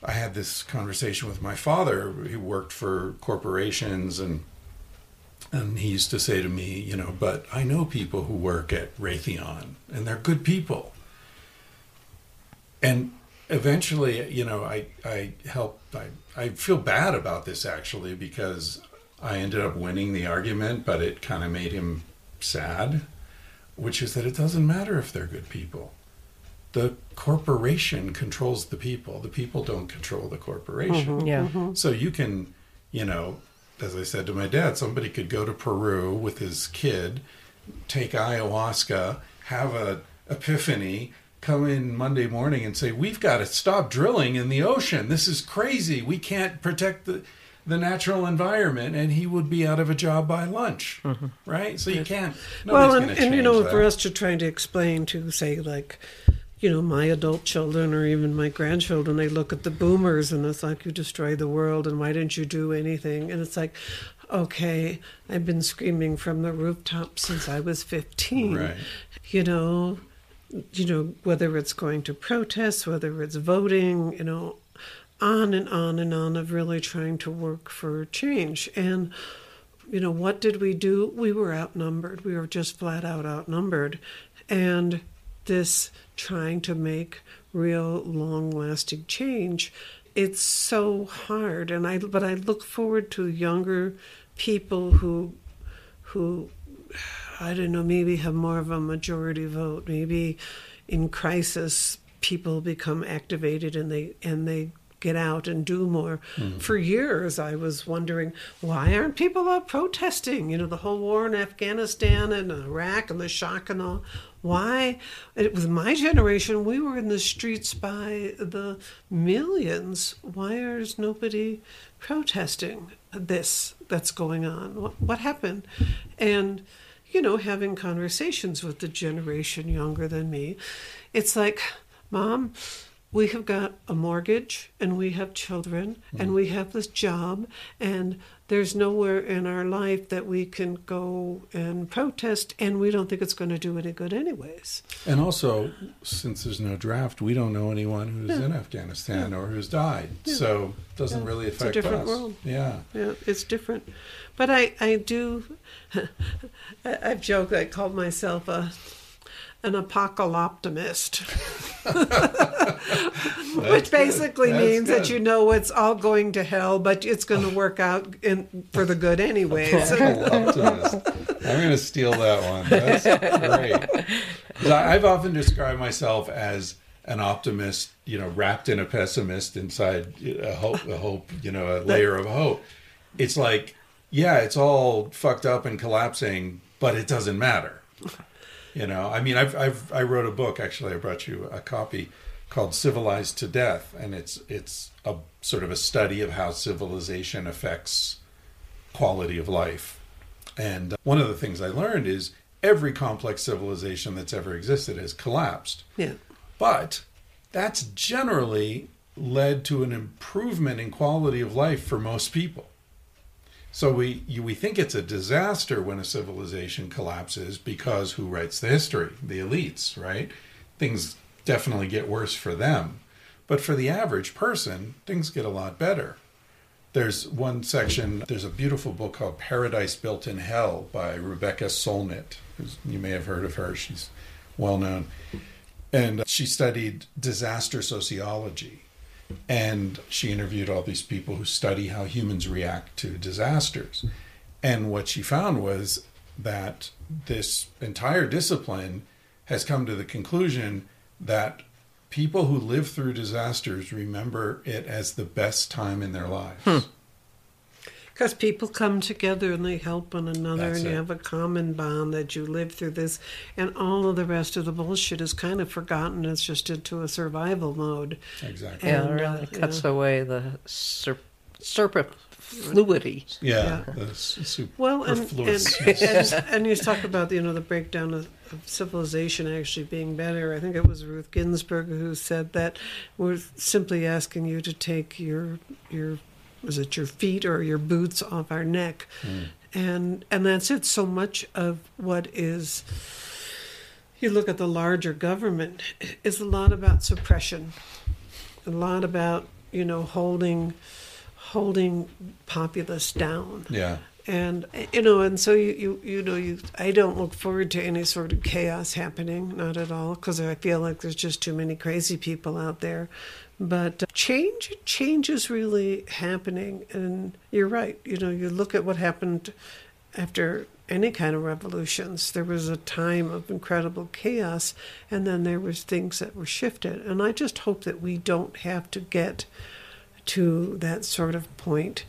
I had this conversation with my father. He worked for corporations, and and he used to say to me, you know, but I know people who work at Raytheon, and they're good people. And eventually, you know, I I helped. I I feel bad about this actually because I ended up winning the argument, but it kind of made him sad, which is that it doesn't matter if they're good people. The corporation controls the people. The people don't control the corporation. Mm-hmm. Yeah. Mm-hmm. So you can, you know, as I said to my dad, somebody could go to Peru with his kid, take ayahuasca, have a epiphany, come in Monday morning and say, "We've got to stop drilling in the ocean. This is crazy. We can't protect the the natural environment," and he would be out of a job by lunch, mm-hmm. right? So you can't. well, and, and you know, change for us to try to explain to, say, like, you know, my adult children or even my grandchildren, they look at the boomers and it's like, you destroyed the world and why didn't you do anything? And it's like, okay, I've been screaming from the rooftop since I was 15. Right. You know, you know, whether it's going to protests, whether it's voting, you know, on and on and on of really trying to work for change. And, you know, what did we do? We were outnumbered. We were just flat out outnumbered. And this trying to make real long lasting change, it's so hard. And I, but I look forward to younger people who, who, I don't know, maybe have more of a majority vote. Maybe in crisis, people become activated and they, and they get out and do more. Hmm. For years, I was wondering why aren't people out protesting? You know, the whole war in Afghanistan and Iraq and the shock and all. Why? It was my generation. We were in the streets by the millions. Why is nobody protesting this that's going on? What, what happened? And you know, having conversations with the generation younger than me, it's like, Mom, we have got a mortgage and we have children and mm-hmm. we have this job and there's nowhere in our life that we can go and protest and we don't think it's going to do any good anyways. And also, since there's no draft, we don't know anyone who's in Afghanistan or who's died. So it doesn't really affect It's a different us. world. Yeah. Yeah, it's different. But I, I do, I- I've joked, I called myself a, an apocalyptimist. Which basically means that you know it's all going to hell, but it's going to oh. work out in, for the good anyway. I'm going to steal that one. That's great. I, I've often described myself as an optimist, you know, wrapped in a pessimist inside a hope, a hope, you know, a layer of hope. It's like, yeah, it's all fucked up and collapsing, but it doesn't matter. You know, I mean, I've, I've I wrote a book. Actually, I brought you a copy called "Civilized to Death," and it's it's a sort of a study of how civilization affects quality of life. And uh, one of the things I learned is every complex civilization that's ever existed has collapsed. yeah. But that's generally led to an improvement in quality of life for most people. So we you, we think it's a disaster when a civilization collapses because who writes the history? The elites, right? Things definitely get worse for them. But for the average person, things get a lot better. There's one section, there's a beautiful book called Paradise Built in Hell by Rebecca Solnit. You may have heard of her. She's well known. And she studied disaster sociology. And she interviewed all these people who study how humans react to disasters. And what she found was that this entire discipline has come to the conclusion that people who live through disasters remember it as the best time in their lives. Hmm. Because people come together and they help one another, That's and you have a common bond that you live through this, and all of the rest of the bullshit is kind of forgotten. It's just into a survival mode. Exactly. Yeah, it And, uh, cuts yeah. away the ser- superfluidity. Yeah. Yeah. the su- Well, and and, and and you talk about you know the breakdown of, of civilization actually being better. I think it was Ruth Ginsburg who said that we're simply asking you to take your your is it your feet or your boots off our neck, hmm. and and that's it. So much of what is you look at the larger government is a lot about suppression, a lot about you know holding holding populace down Yeah. and you know and so you you, you know you i don't look forward to any sort of chaos happening not at all because i feel like there's just too many crazy people out there but uh, change change is really happening and you're right you know you look at what happened after any kind of revolutions there was a time of incredible chaos and then there was things that were shifted and i just hope that we don't have to get to that sort of point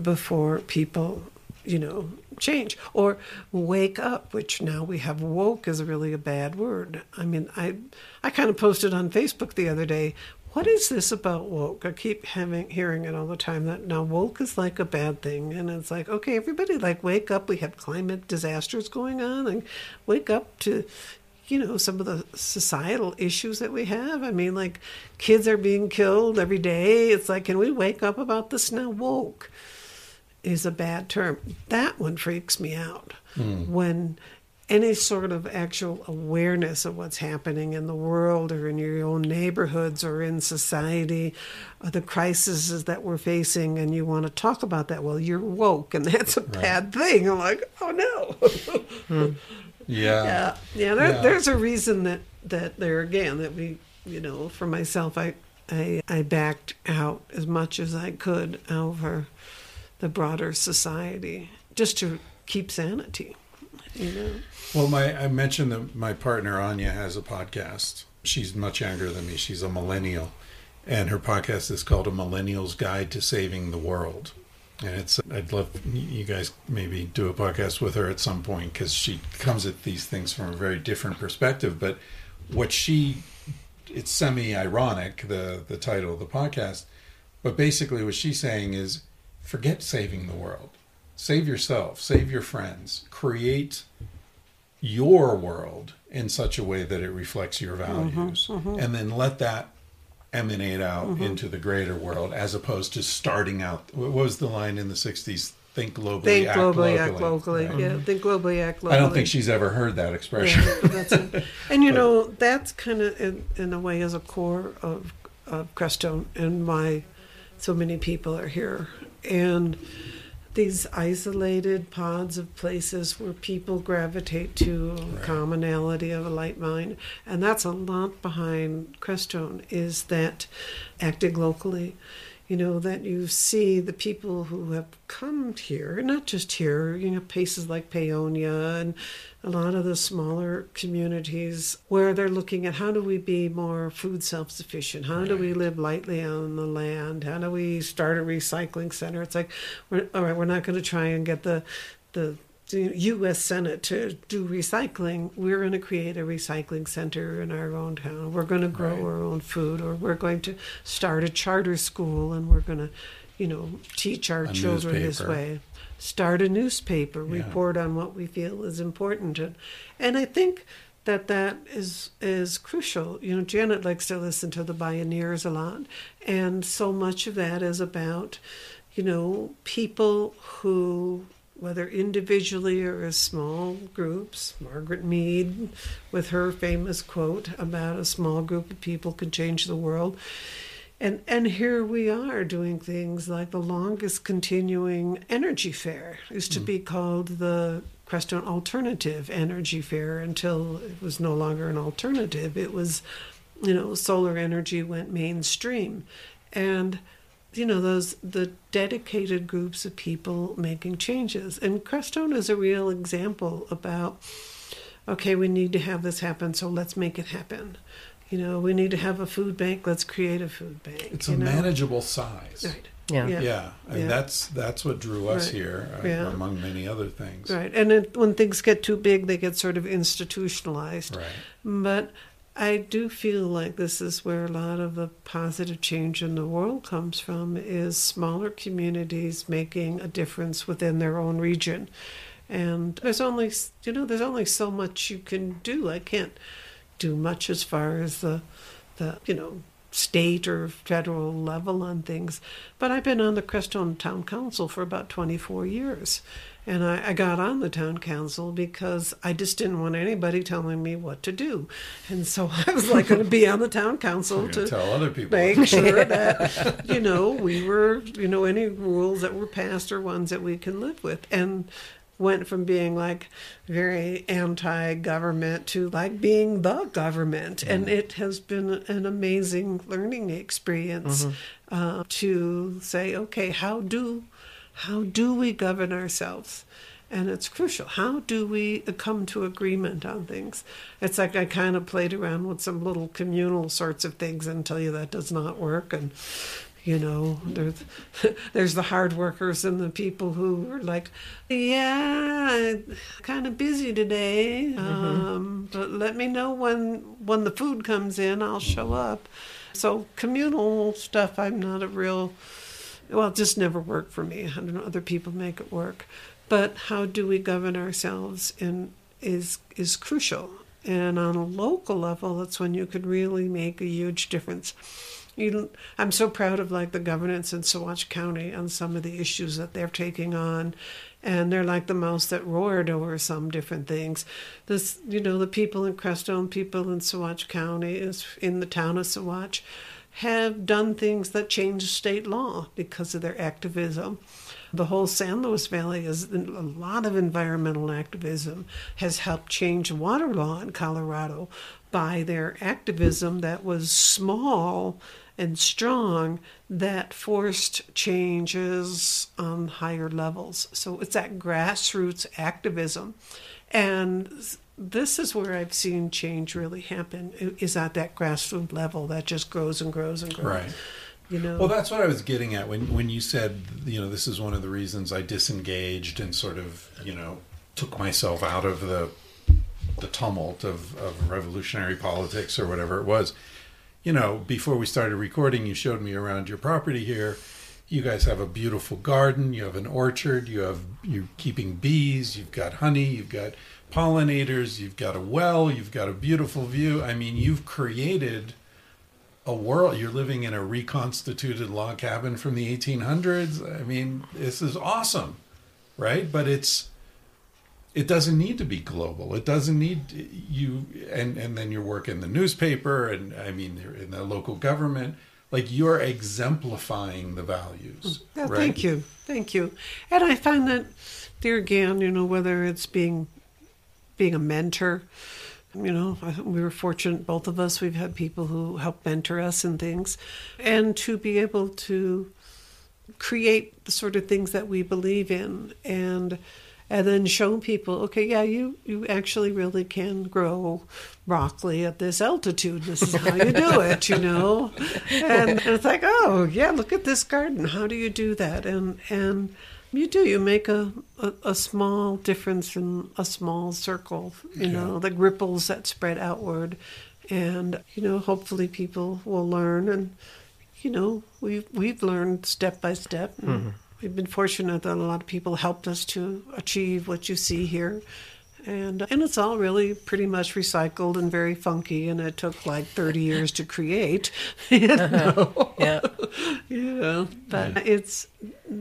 before people, you know, change or wake up, which now we have woke is really a bad word. I mean, I I kind of posted on Facebook the other day, what is this about woke? I keep having hearing it all the time that now woke is like a bad thing and it's like, okay, everybody like wake up, we have climate disasters going on and wake up to you know some of the societal issues that we have. I mean, like kids are being killed every day. It's like, can we wake up about this now? Woke is a bad term. That one freaks me out. Hmm. When any sort of actual awareness of what's happening in the world or in your own neighborhoods or in society, or the crises that we're facing, and you want to talk about that, well, you're woke, and that's a bad thing. I'm like, oh no. Hmm. Yeah. Yeah, yeah. There, Yeah. There's a reason that that there again that we, you know, for myself, I, I I backed out as much as I could over the broader society just to keep sanity. Know. Well, my I mentioned that my partner Anya has a podcast. She's much younger than me. She's a millennial, and her podcast is called "A Millennial's Guide to Saving the World." And it's I'd love you guys maybe do a podcast with her at some point because she comes at these things from a very different perspective. But what she it's semi ironic the the title of the podcast, but basically what she's saying is forget saving the world. Save yourself, save your friends, create your world in such a way that it reflects your mm-hmm, values mm-hmm. and then let that emanate out mm-hmm. into the greater world as opposed to starting out what was the line in the 60s think globally Think act globally, locally, act locally. Right? Yeah, think globally, act locally. i don't think she's ever heard that expression Yeah, that's it. And you know, that's kind of in, in a way is a core of, of Crestone and why so many people are here. And these isolated pods of places where people gravitate to a commonality of a light mind. And that's a lot behind Crestone is that acting locally you know, that you see the people who have come here, not just here, you know, places like Paonia and a lot of the smaller communities where they're looking at how do we be more food self sufficient? How do we live lightly on the land? How do we start a recycling center? It's like, we're, all right, we're not going to try and get the, the, the U.S. Senate to do recycling, we're going to create a recycling center in our own town. We're going to grow Right. our own food, or we're going to start a charter school, and we're going to, you know, teach our A children this way. Start a newspaper, Yeah. report on what we feel is important, and, and I think that that is is crucial. You know, Janet likes to listen to the pioneers a lot, and so much of that is about, you know, people who whether individually or as small groups. Margaret Mead, with her famous quote about a small group of people could change the world. And, and here we are doing things like the longest continuing energy fair used to hmm. be called the Crestone Alternative Energy Fair until it was no longer an alternative. It was, you know, solar energy went mainstream. And you know those the dedicated groups of people making changes and crestone is a real example about okay we need to have this happen so let's make it happen you know we need to have a food bank let's create a food bank it's you a know? manageable size right Yeah. Yeah. yeah, and Yeah. that's that's what drew us Right. here uh, Yeah. among many other things right and it, when things get too big they get sort of institutionalized right But I do feel like this is where a lot of the positive change in the world comes from is smaller communities making a difference within their own region. And there's only you know there's only so much you can do. I can't do much as far as the the you know state or federal level on things. But I've been on the Crestone Town Council for about 24 years. And I, I got on the town council because I just didn't want anybody telling me what to do. And so I was like going to be on the town council gonna tell other people. make sure that you know we were you know any rules that were passed are ones that we can live with and went from being like very anti-government to like being the government and it has been an amazing learning experience uh, to say okay how do how do we govern ourselves and it's crucial. How do we come to agreement on things? It's like I kind of played around with some little communal sorts of things and tell you that does not work. And you know, there's there's the hard workers and the people who are like, yeah, kind of busy today, um, but let me know when when the food comes in. I'll show up. So communal stuff, I'm not a real well, it just never worked for me. I don't know, other people make it work. But how do we govern ourselves in, is, is crucial. And on a local level, that's when you could really make a huge difference. You, I'm so proud of like the governance in Saguache County on some of the issues that they're taking on, and they're like the mouse that roared over some different things. This, you know, the people in Crestone, people in Saguache County, is in the town of Saguache, have done things that change state law because of their activism. The whole San Luis Valley is a lot of environmental activism has helped change water law in Colorado by their activism that was small and strong that forced changes on higher levels. So it's that grassroots activism. And this is where I've seen change really happen is at that grassroots level that just grows and grows and grows. Right. You know. Well, that's what I was getting at when when you said, you know, this is one of the reasons I disengaged and sort of, you know, took myself out of the the tumult of, of revolutionary politics or whatever it was. You know, before we started recording, you showed me around your property here. You guys have a beautiful garden. You have an orchard. You have you're keeping bees. You've got honey. You've got pollinators. You've got a well. You've got a beautiful view. I mean, you've created a world. You're living in a reconstituted log cabin from the 1800s. I mean, this is awesome, right? But it's it doesn't need to be global. It doesn't need you and and then your work in the newspaper and I mean in the local government. Like you're exemplifying the values. Mm, yeah, right? Thank you, thank you. And I find that there again, you know, whether it's being being a mentor, you know, we were fortunate, both of us. We've had people who help mentor us and things, and to be able to create the sort of things that we believe in, and and then show people, okay, yeah, you you actually really can grow broccoli at this altitude. This is how you do it, you know. And, and it's like, oh yeah, look at this garden. How do you do that? And and you do. You make a, a, a small difference in a small circle, you know, like ripples that spread outward. And, you know, hopefully people will learn. And, you know, we've, we've learned step by step. And mm-hmm. We've been fortunate that a lot of people helped us to achieve what you see here. And, and it's all really pretty much recycled and very funky, and it took like 30 years to create. You uh-huh. know? Yeah. Yeah, but it's.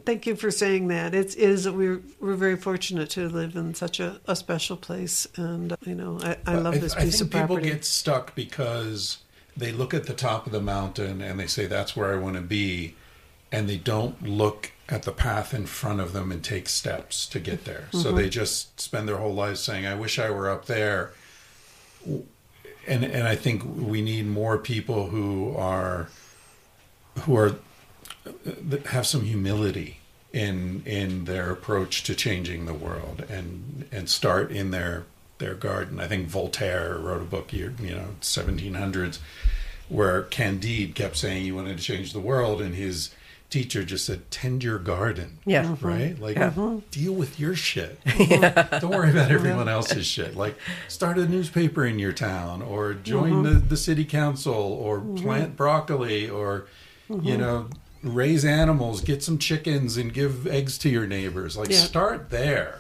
Thank you for saying that. It's is we're we're very fortunate to live in such a, a special place, and you know I, I But love this I piece think of property. people get stuck because they look at the top of the mountain and they say that's where I want to be, and they don't look at the path in front of them and take steps to get there. Mm-hmm. So they just spend their whole lives saying, "I wish I were up there." And and I think we need more people who are who are that have some humility in in their approach to changing the world and and start in their their garden. I think Voltaire wrote a book year you know 1700s where Candide kept saying he wanted to change the world and his teacher just said tend your garden. Yeah. Mm-hmm. Right? Like Yeah. Mm-hmm. deal with your shit. Don't worry about everyone else's shit. Like start a newspaper in your town or join mm-hmm. the, the city council or plant broccoli or you know raise animals, get some chickens and give eggs to your neighbors. Like Yeah. start there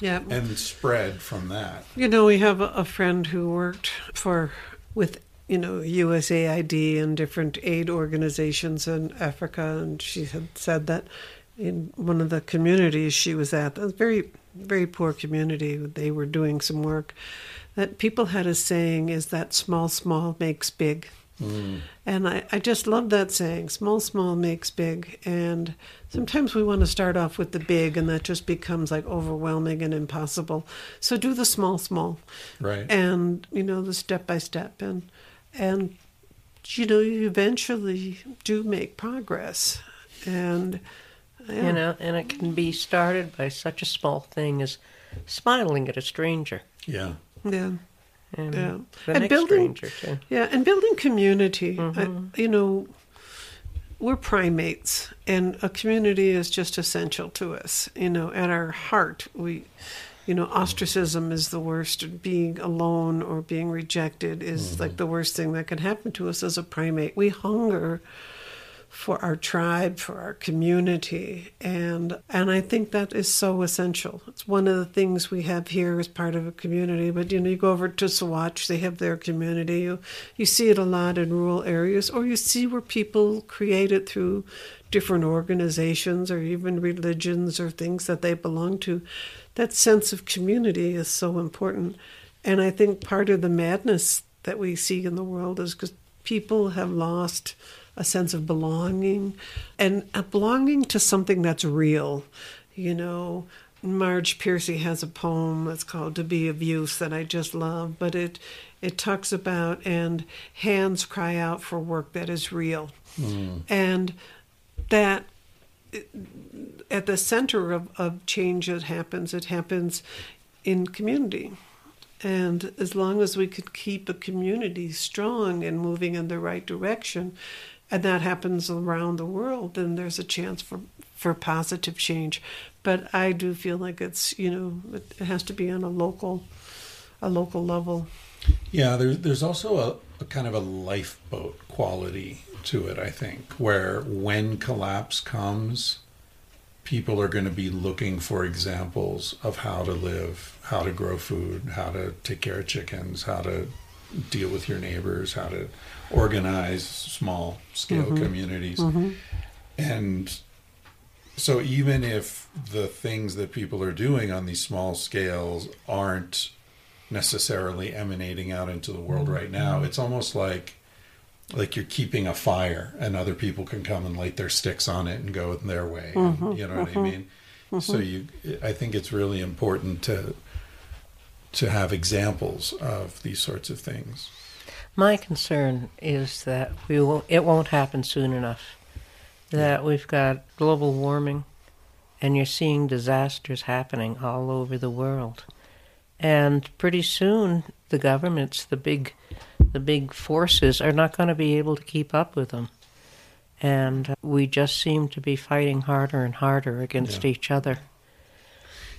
yeah, and spread from that. you know we have a, a friend who worked for with you know, USAID and different aid organizations in Africa, and she had said that in one of the communities she was at, a very, very poor community, they were doing some work, that people had a saying is that small, small makes big. Mm. And I, I just love that saying small, small makes big. And sometimes we want to start off with the big, and that just becomes like overwhelming and impossible. So do the small, small Right. and you know the step by step and and you know you eventually do make progress and yeah, You know, and it can be started by such a small thing as smiling at a stranger. yeah. yeah And Yeah. The And next building- stranger, too. yeah and building community I, mm-hmm. you know we're primates and a community is just essential to us you know at our heart we you know ostracism is the worst being alone or being rejected is mm-hmm. like the worst thing that can happen to us as a primate. We hunger for our tribe for our community and and i think that is so essential. It's one of the things we have here as part of a community but you know you go over to Saguache they have their community. You, you see it a lot in rural areas or you see where people create it through different organizations or even religions or things that they belong to that sense of community is so important and i think part of the madness that we see in the world is because people have lost a sense of belonging and a belonging to something that's real. You know, Marge Piercy has a poem that's called To Be of Use that I just love, but it it talks about and hands cry out for work that is real. Hmm. And that at the center of, of change that happens, it happens in community. And as long as we could keep a community strong and moving in the right direction, and that happens around the world, then there's a chance for, for positive change. But I do feel like it's, you know, it has to be on a local, a local level. Yeah, there's there's also a, a kind of a lifeboat quality to it, I think, where when collapse comes, people are going to be looking for examples of how to live, how to grow food, how to take care of chickens, how to deal with your neighbors, how to organize small scale mm-hmm. communities. Mm-hmm. And so even if the things that people are doing on these small scales aren't necessarily emanating out into the world mm-hmm. right now, it's almost like like you're keeping a fire and other people can come and light their sticks on it and go in their way. and- mm-hmm. you know what I mm-hmm. mean? Mm-hmm. So you I think it's really important to to have examples of these sorts of things. My concern is that we won't, it won't happen soon enough. That we've got global warming, and you're seeing disasters happening all over the world, and pretty soon the governments, the big, the big forces, are not going to be able to keep up with them, and we just seem to be fighting harder and harder against Yeah. each other.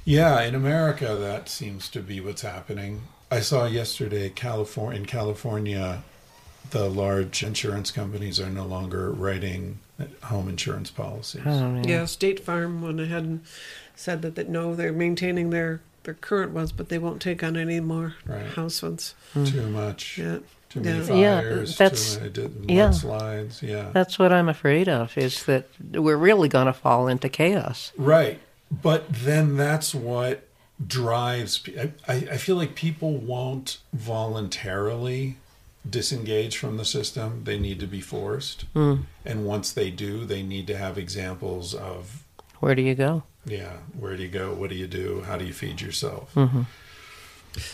Yeah, in America, that seems to be what's happening. I saw yesterday, California, in California, the large insurance companies are no longer writing home insurance policies. Oh, yeah. Yeah, State Farm went ahead and said that, that no, they're maintaining their, their current ones, but they won't take on any more Right. house ones. Too hmm. much, Yeah. too many Yeah. Yeah, fires, that's- too many di- yeah. Yeah, That's what I'm afraid of. Is that we're really going to fall into chaos. right. But then that's what drives. pe- I, I feel like people won't voluntarily disengage from the system. They need to be forced. Hmm. And once they do, they need to have examples of Where do you go? Yeah, where do you go? What do you do? How do you feed yourself? Mm-hmm.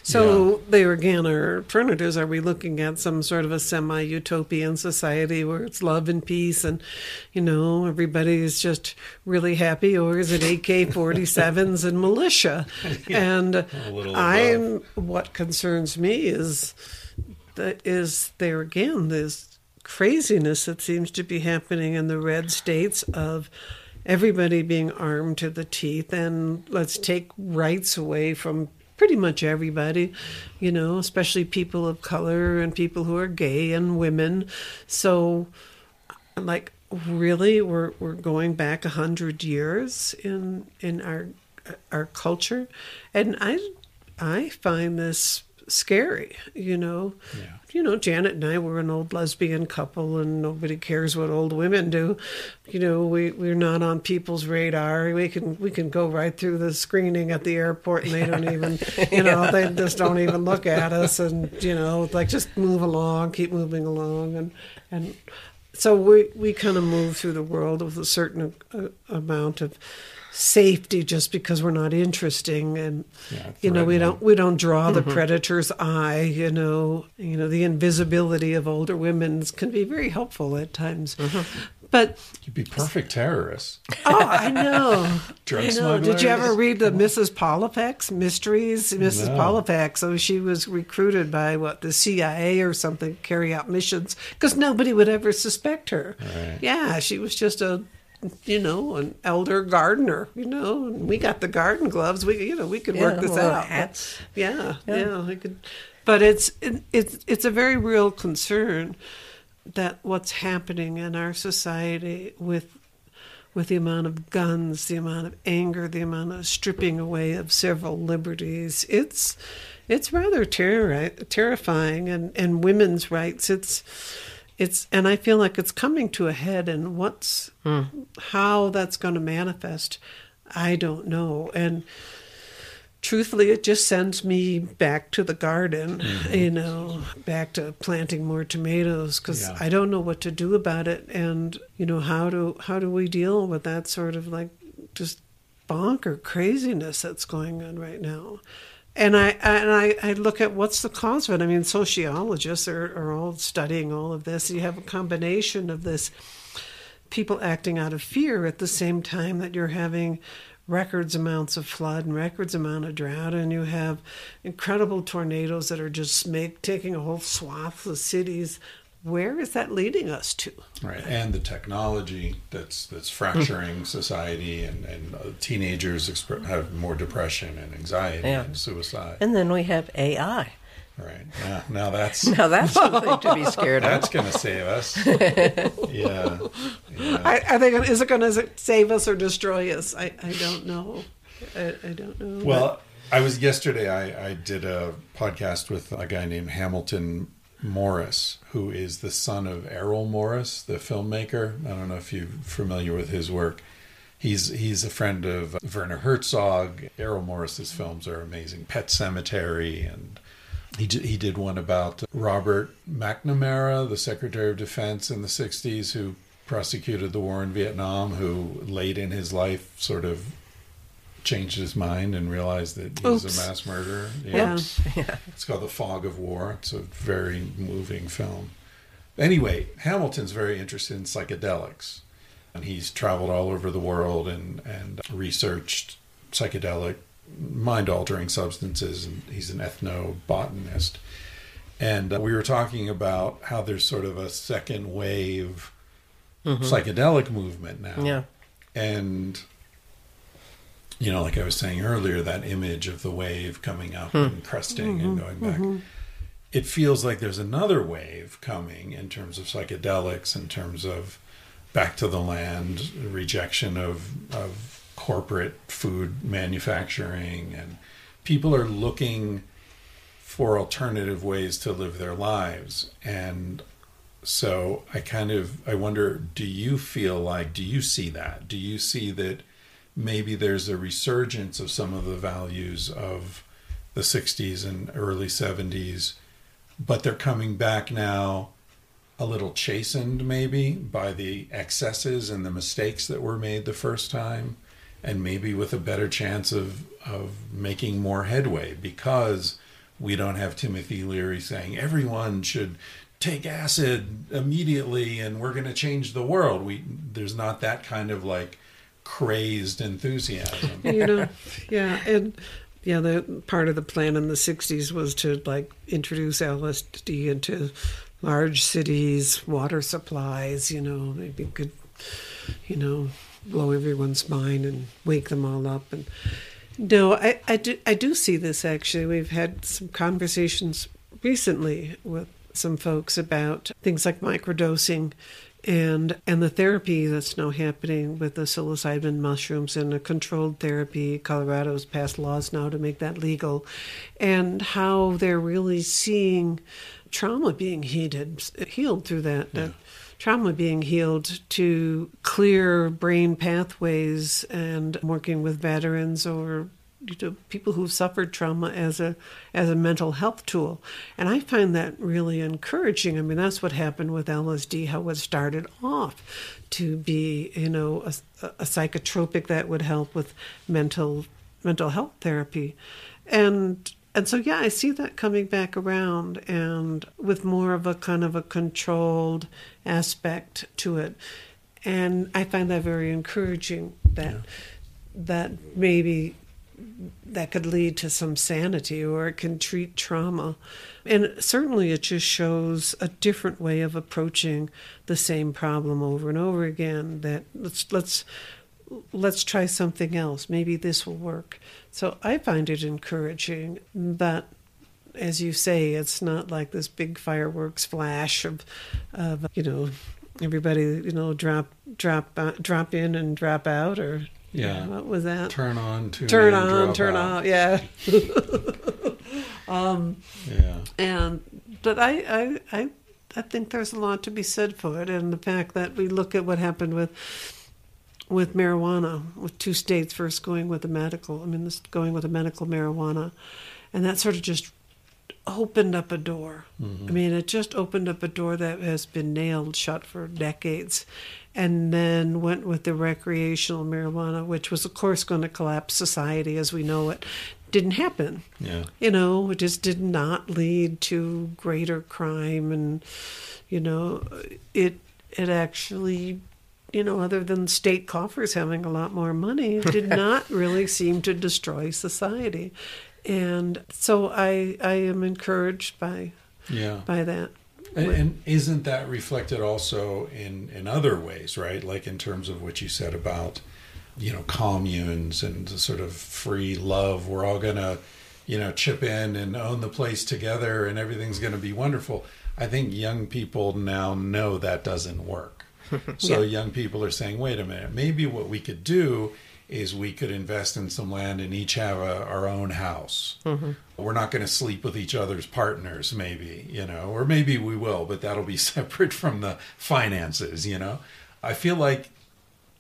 So there again are alternatives. Are we looking at some sort of a semi-utopian society where it's love and peace, and you know everybody is just really happy, or is it AK-47s and militia? And I'm what concerns me is that is there again this craziness that seems to be happening in the red states of everybody being armed to the teeth and let's take rights away from pretty much everybody you know especially people of color and people who are gay and women so like really we're we're going back a hundred years in in our our culture and i i find this scary, you know. Yeah. You know, Janet and I were an old lesbian couple, and nobody cares what old women do. You know, we we're not on people's radar. We can we can go right through the screening at the airport, and they don't even, you know, they just don't even look at us, and you know, like just move along, keep moving along, and and so we we kind of move through the world with a certain uh, amount of safety just because we're not interesting and Yeah, you know we don't we don't draw the mm-hmm. predator's eye you know you know the invisibility of older women can be very helpful at times mm-hmm. but You'd be perfect terrorists. oh i know Drug I know. Did you ever read the Mrs. Pollifax mysteries? Mrs. No. Pollifax. So oh, she was recruited by what the CIA or something to carry out missions because nobody would ever suspect her. Right. Yeah, she was just a, you know, an elder gardener. You know, and we got the garden gloves. We, you know, we could work this out. hats. Yeah, Yeah. yeah, I could. But it's it, it's it's a very real concern that what's happening in our society with with the amount of guns, the amount of anger, the amount of stripping away of several liberties, it's it's rather terror, terrifying. And, and women's rights, it's it's and I feel like it's coming to a head. And what's hmm. how that's going to manifest, I don't know. And truthfully, it just sends me back to the garden, mm-hmm. you know, back to planting more tomatoes because Yeah. I don't know what to do about it, and you know how do how do we deal with that sort of like just bonker craziness that's going on right now. And I and I, I look at what's the cause of it. I mean, sociologists are, are all studying all of this. You have a combination of this people acting out of fear at the same time that you're having records amounts of flood and records amount of drought and you have incredible tornadoes that are just make taking a whole swath of cities where is that leading us to Right, and the technology that's that's fracturing society, and and uh, teenagers exp- have more depression and anxiety Yeah. and suicide. And then we have AI. right now, now that's Now that's something to be scared of. that's going to save us. yeah, yeah. I, are they gonna, is it going to save us or destroy us I, I don't know I, I don't know Well, I was yesterday. I, I did a podcast with a guy named Hamilton Morris, who is the son of Errol Morris, the filmmaker. I don't know if you're familiar with his work. He's he's a friend of Werner Herzog. Errol Morris's films are amazing. Pet Cemetery, and he he did one about Robert McNamara, the Secretary of Defense in the '60s, who prosecuted the war in Vietnam, who late in his life sort of changed his mind and realized that he was Oops. a mass murderer. yeah It's called The Fog of War. It's a very moving film. Anyway, Hamilton's very interested in psychedelics. And he's traveled all over the world and, and researched psychedelic, mind altering substances. And he's an ethnobotanist. And uh, we were talking about how there's sort of a second wave psychedelic movement now. Yeah. And you know, like I was saying earlier, that image of the wave coming up hmm. and cresting and mm-hmm. going back. Mm-hmm. It feels like there's another wave coming in terms of psychedelics, in terms of back to the land, rejection of of corporate food manufacturing, and people are looking for alternative ways to live their lives. And so I kind of I wonder, do you feel like do you see that? Do you see that maybe there's a resurgence of some of the values of the 60s and early 70s, but they're coming back now a little chastened maybe by the excesses and the mistakes that were made the first time and maybe with a better chance of of making more headway because we don't have Timothy Leary saying everyone should take acid immediately and we're going to change the world. We there's not that kind of like crazed enthusiasm. you know yeah and yeah the part of the plan in the 60s was to like introduce lsd into large cities water supplies you know maybe could you know blow everyone's mind and wake them all up and no i i do i do see this actually we've had some conversations recently with some folks about things like microdosing and and the therapy that's now happening with the psilocybin mushrooms and a controlled therapy colorado's passed laws now to make that legal and how they're really seeing trauma being heated healed through that, that trauma being healed to clear brain pathways and working with veterans or you know, people who've suffered trauma as a as a mental health tool, and I find that really encouraging. I mean, that's what happened with LSD. How it started off to be, you know, a, a psychotropic that would help with mental mental health therapy, and and so yeah, I see that coming back around, and with more of a kind of a controlled aspect to it, and I find that very encouraging. That that maybe that could lead to some sanity or it can treat trauma. And certainly it just shows a different way of approaching the same problem over and over again that let's let's let's try something else. Maybe this will work. So I find it encouraging that as you say it's not like this big fireworks flash of of you know everybody you know drop drop drop in and drop out or Yeah. what was that? Turn on, tune turn in, on, turn out. off. Yeah. Um, yeah. and but I, I I I think there's a lot to be said for it, and the fact that we look at what happened with with marijuana, with two states first going with the medical. I mean, this going with the medical marijuana, and that sort of just opened up a door. Mm-hmm. I mean, it just opened up a door that has been nailed shut for decades. And then went with the recreational marijuana, which was, of course, going to collapse society as we know it. Didn't happen Yeah. you know, it just did not lead to greater crime, and you know, it it actually, you know, other than state coffers having a lot more money, did not really seem to destroy society, and so I I am encouraged by Yeah. by that. And, and isn't that reflected also in, in other ways, right? Like in terms of what you said about, you know, communes and the sort of free love. We're all going to, you know, chip in and own the place together and everything's going to be wonderful. I think young people now know that doesn't work. So young people are saying, wait a minute, maybe what we could do is we could invest in some land and each have a, our own house. Mm-hmm. We're not going to sleep with each other's partners, maybe, you know, or maybe we will, but that'll be separate from the finances, you know. I feel like,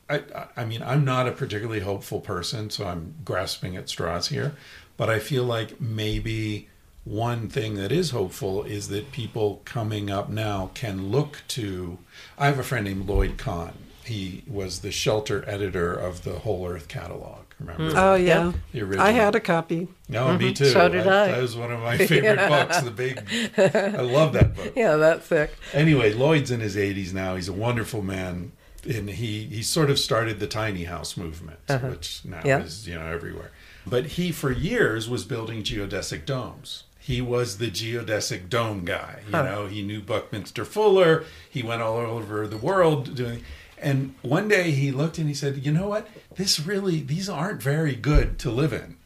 I, I- I mean, I'm not a particularly hopeful person, so I'm grasping at straws here, but I feel like maybe one thing that is hopeful is that people coming up now can look to. I have a friend named Lloyd Kahn. He was the shelter editor of the Whole Earth catalog. Remember? Hmm. Oh yeah, The original. I had a copy. No, mm-hmm. me too. So did I. That was one of my favorite books. The big, I love that book. Yeah, that's thick. Anyway, Lloyd's in his 80s now. He's a wonderful man, and he he sort of started the tiny house movement, uh-huh. which now Yeah. is you know everywhere. But he, for years, was building geodesic domes. He was the geodesic dome guy. You know, he knew Buckminster Fuller. He went all over the world doing. And one day he looked and he said, "You know what? This really these aren't very good to live in.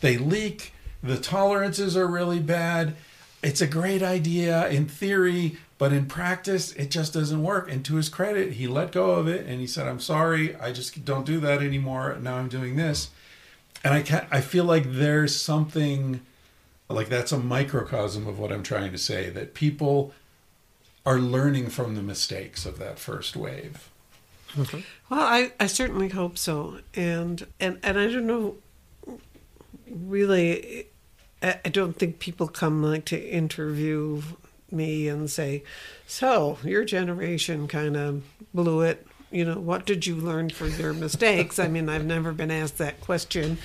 They leak. The tolerances are really bad. It's a great idea in theory, but in practice, it just doesn't work. And to his credit, he let go of it and he said, I'm sorry, I just don't do that anymore. Now I'm doing this. And I, can I feel like there's something like that's a microcosm of what I'm trying to say that people are learning from the mistakes of that first wave. Mm-hmm. Well, I, I certainly hope so, and and and I don't know. Really, I, I don't think people come like to interview me and say, "So your generation kind of blew it." You know, what did you learn from your mistakes? I mean, I've never been asked that question.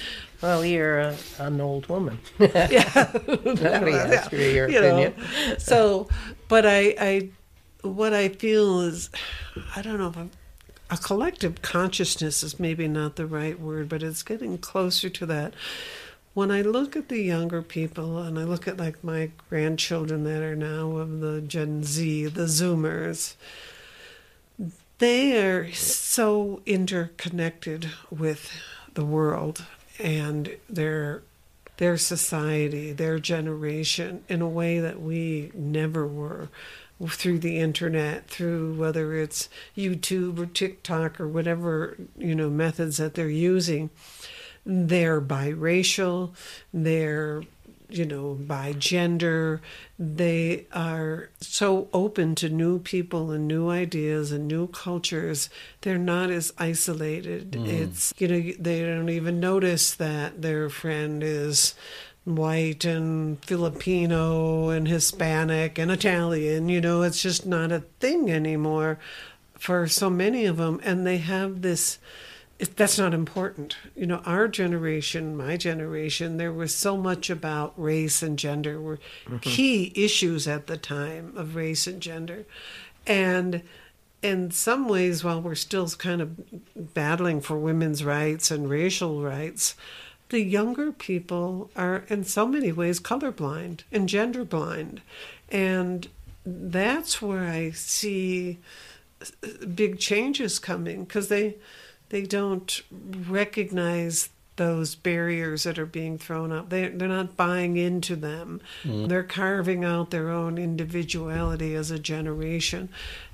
Well, you're a, an old woman. Yeah, Nobody asked you your you know. opinion. So, but I, I, what I feel is, I don't know if I'm, a collective consciousness is maybe not the right word, but it's getting closer to that. When I look at the younger people and I look at like my grandchildren that are now of the Gen Z, the Zoomers, they are so interconnected with the world and their their society, their generation in a way that we never were. through the internet, through whether it's YouTube or TikTok or whatever you know methods that they're using. They're biracial. They're you know, by gender. They are so open to new people and new ideas and new cultures. They're not as isolated. Hmm. It's, you know, they don't even notice that their friend is white and Filipino and Hispanic and Italian. You know, it's just not a thing anymore for so many of them. And they have this it, that's not important. You know, our generation, my generation, there was so much about race and gender were mm-hmm. key issues at the time of race and gender. And in some ways, while we're still kind of battling for women's rights and racial rights, the younger people are in so many ways colorblind and gender blind. And that's where I see big changes coming because they they don't recognize those barriers that are being thrown up. They they're not buying into them. Mm. They're carving out their own individuality as a generation,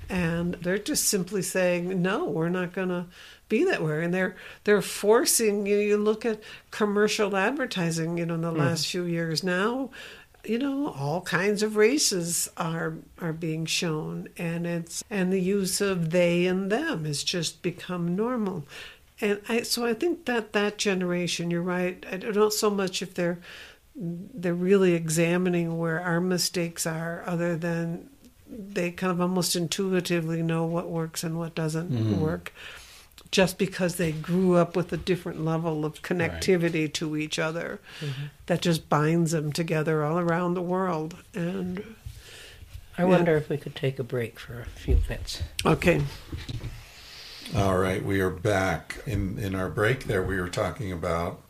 and they're just simply saying, "No, we're not going to." be that way and they're they're forcing you you look at commercial advertising you know in the mm. last few years now you know all kinds of races are are being shown and it's and the use of they and them has just become normal. And i so i think that that generation you're right i don't know so much if they're they're really examining where our mistakes are other than they kind of almost intuitively know what works and what doesn't mm-hmm. work just because they grew up with a different level of connectivity to each other mm-hmm. that just binds them together all around the world and I wonder if we could take a break for a few minutes. okay All right, we are back. In in our break there we were talking about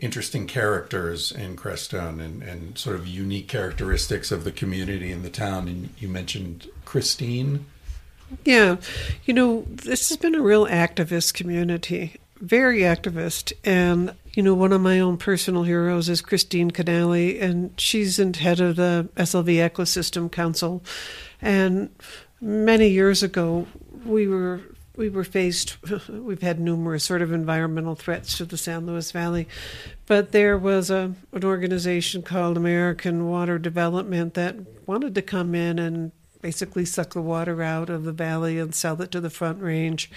interesting characters in Crestone and, and sort of unique characteristics of the community and the town. And you mentioned Christine. Yeah, you know, this has been a real activist community, very activist. And, you know, one of my own personal heroes is Christine Canaly, and she's in head of the SLV Ecosystem Council. And many years ago, we were. We were faced, we've had numerous sort of environmental threats to the San Luis Valley, but there was a, an organization called American Water Development that wanted to come in and basically suck the water out of the valley and sell it to the front range.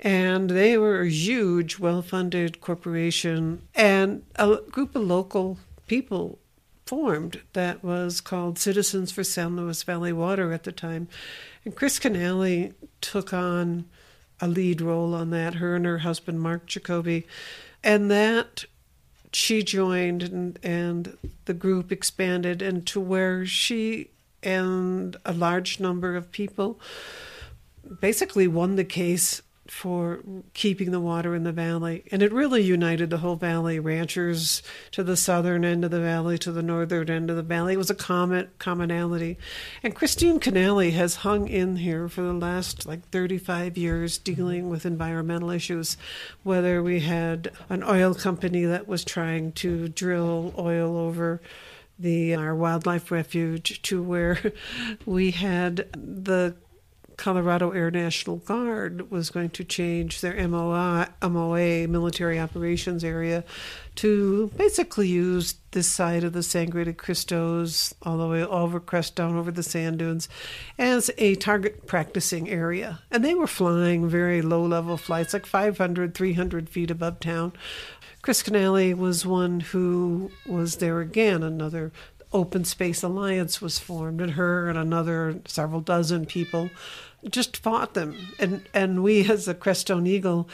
And they were a huge, well funded corporation, and a group of local people formed that was called Citizens for San Luis Valley Water at the time. And Chris Canaly took on a lead role on that, her and her husband, Mark Jacoby. And that she joined and, and the group expanded and to where she and a large number of people basically won the case for keeping the water in the valley. And it really united the whole valley, ranchers to the southern end of the valley, to the northern end of the valley. It was a common commonality. And Christine Canaly has hung in here for the last like 35 years dealing with environmental issues, whether we had an oil company that was trying to drill oil over the our wildlife refuge to where we had the Colorado Air National Guard was going to change their MOA, MOA military operations area to basically use this side of the Sangre de Cristos all the way over crest down over the sand dunes as a target practicing area. And they were flying very low level flights, like 500, 300 feet above town. Chris Canaly was one who was there again, another open space alliance was formed, and her and another several dozen people just fought them. And and we as the Crestone Eagle,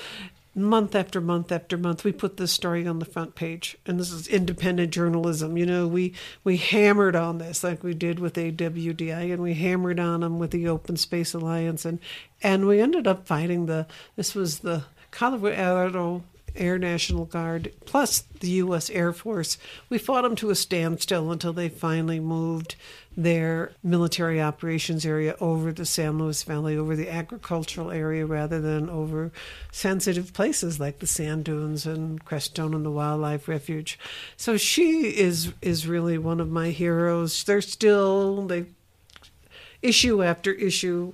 month after month after month, we put this story on the front page. And this is independent journalism. You know, we we hammered on this like we did with AWDI, and we hammered on them with the Open Space Alliance, and and we ended up fighting the. This was the Colorado Air National Guard plus the U.S. Air Force. We fought them to a standstill until they finally moved their military operations area over the San Luis Valley, over the agricultural area, rather than over sensitive places like the sand dunes and Crestone and the Wildlife Refuge. So she is is really one of my heroes. They're still they issue after issue.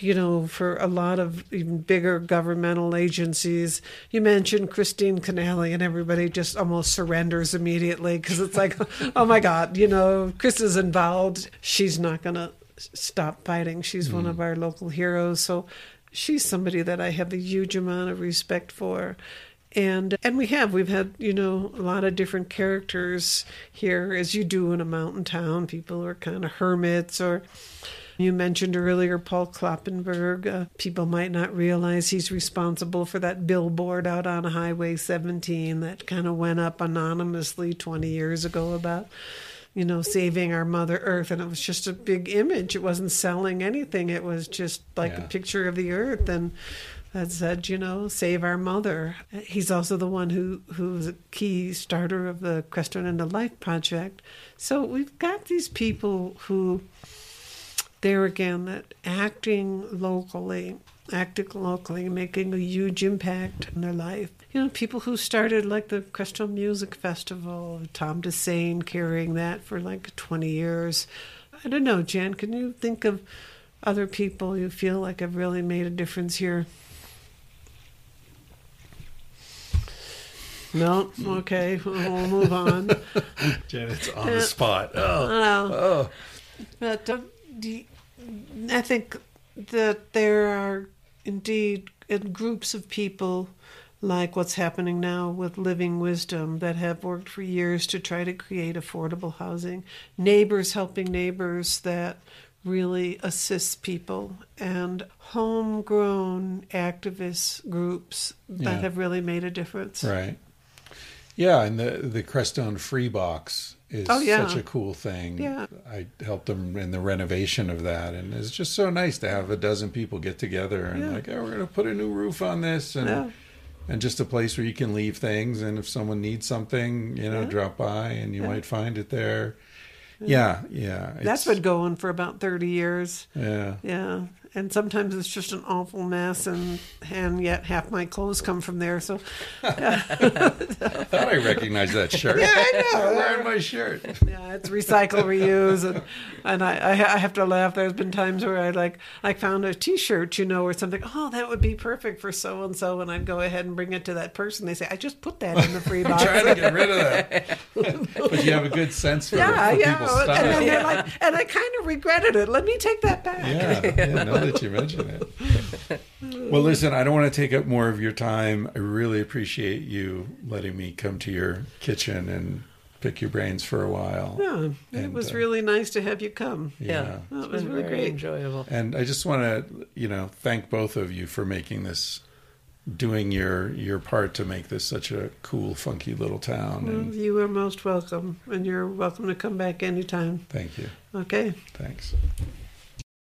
You know, for a lot of even bigger governmental agencies, you mentioned Christine Canaly, and everybody just almost surrenders immediately because it's like, oh my God, you know, Chris is involved. She's not going to stop fighting. She's one hmm. of our local heroes. So she's somebody that I have a huge amount of respect for. And and we have we've had you know a lot of different characters here as you do in a mountain town. People are kind of hermits or you mentioned earlier Paul Kloppenburg. Uh, people might not realize he's responsible for that billboard out on Highway 17 that kind of went up anonymously 20 years ago about you know, saving our Mother Earth. And it was just a big image. It wasn't selling anything. It was just like Yeah. a picture of the Earth and that said, you know, save our mother. He's also the one who who was a key starter of the Crestone the Life project. So we've got these people who, there again, that acting locally, acting locally, making a huge impact in their life. You know, people who started like the Crestone Music Festival, Tom DeSane carrying that for like 20 years. I don't know, Jan, can you think of other people you feel like have really made a difference here? No? Okay, we'll move on. Janet's on the spot. Oh, Oh. oh. But you- I think that there are indeed groups of people like what's happening now with Living Wisdom that have worked for years to try to create affordable housing, neighbors helping neighbors that really assists people, and homegrown activist groups that Yeah. have really made a difference. Right. Yeah, and the the Crestone Free Box is Oh, yeah. such a cool thing. Yeah. I helped them in the renovation of that, and it's just so nice to have a dozen people get together and Yeah. like, oh, we're gonna put a new roof on this, and Yeah. and just a place where you can leave things, and if someone needs something, you know, drop by, and you might find it there. Yeah, yeah. That's been going for about 30 years. Yeah. Yeah, and sometimes it's just an awful mess, and and yet half my clothes come from there. So I thought I recognized that shirt. Yeah, I know. I'm wearing my shirt. yeah, it's recycle, reuse, and and I, I I have to laugh. There's been times where I like I found a T-shirt, you know, or something. Oh, that would be perfect for so and so, and I'd go ahead and bring it to that person. They say, I just put that in the free box. I'm trying to get rid of that. but you have a good sense for, yeah, for yeah, people's and style. then they're like, and I kind of regretted it. Let me take that back. Yeah, yeah, now that you mention it. Well, listen, I don't want to take up more of your time. I really appreciate you letting me come to your kitchen and pick your brains for a while. Yeah, it And, was uh, really nice to have you come. Yeah, Well, it's it was really great. enjoyable. And I just want to, you know, thank both of you for making this, doing your your part to make this such a cool, funky little town. Well, And you are most welcome, and you're welcome to come back anytime. thank you. Okay. Thanks.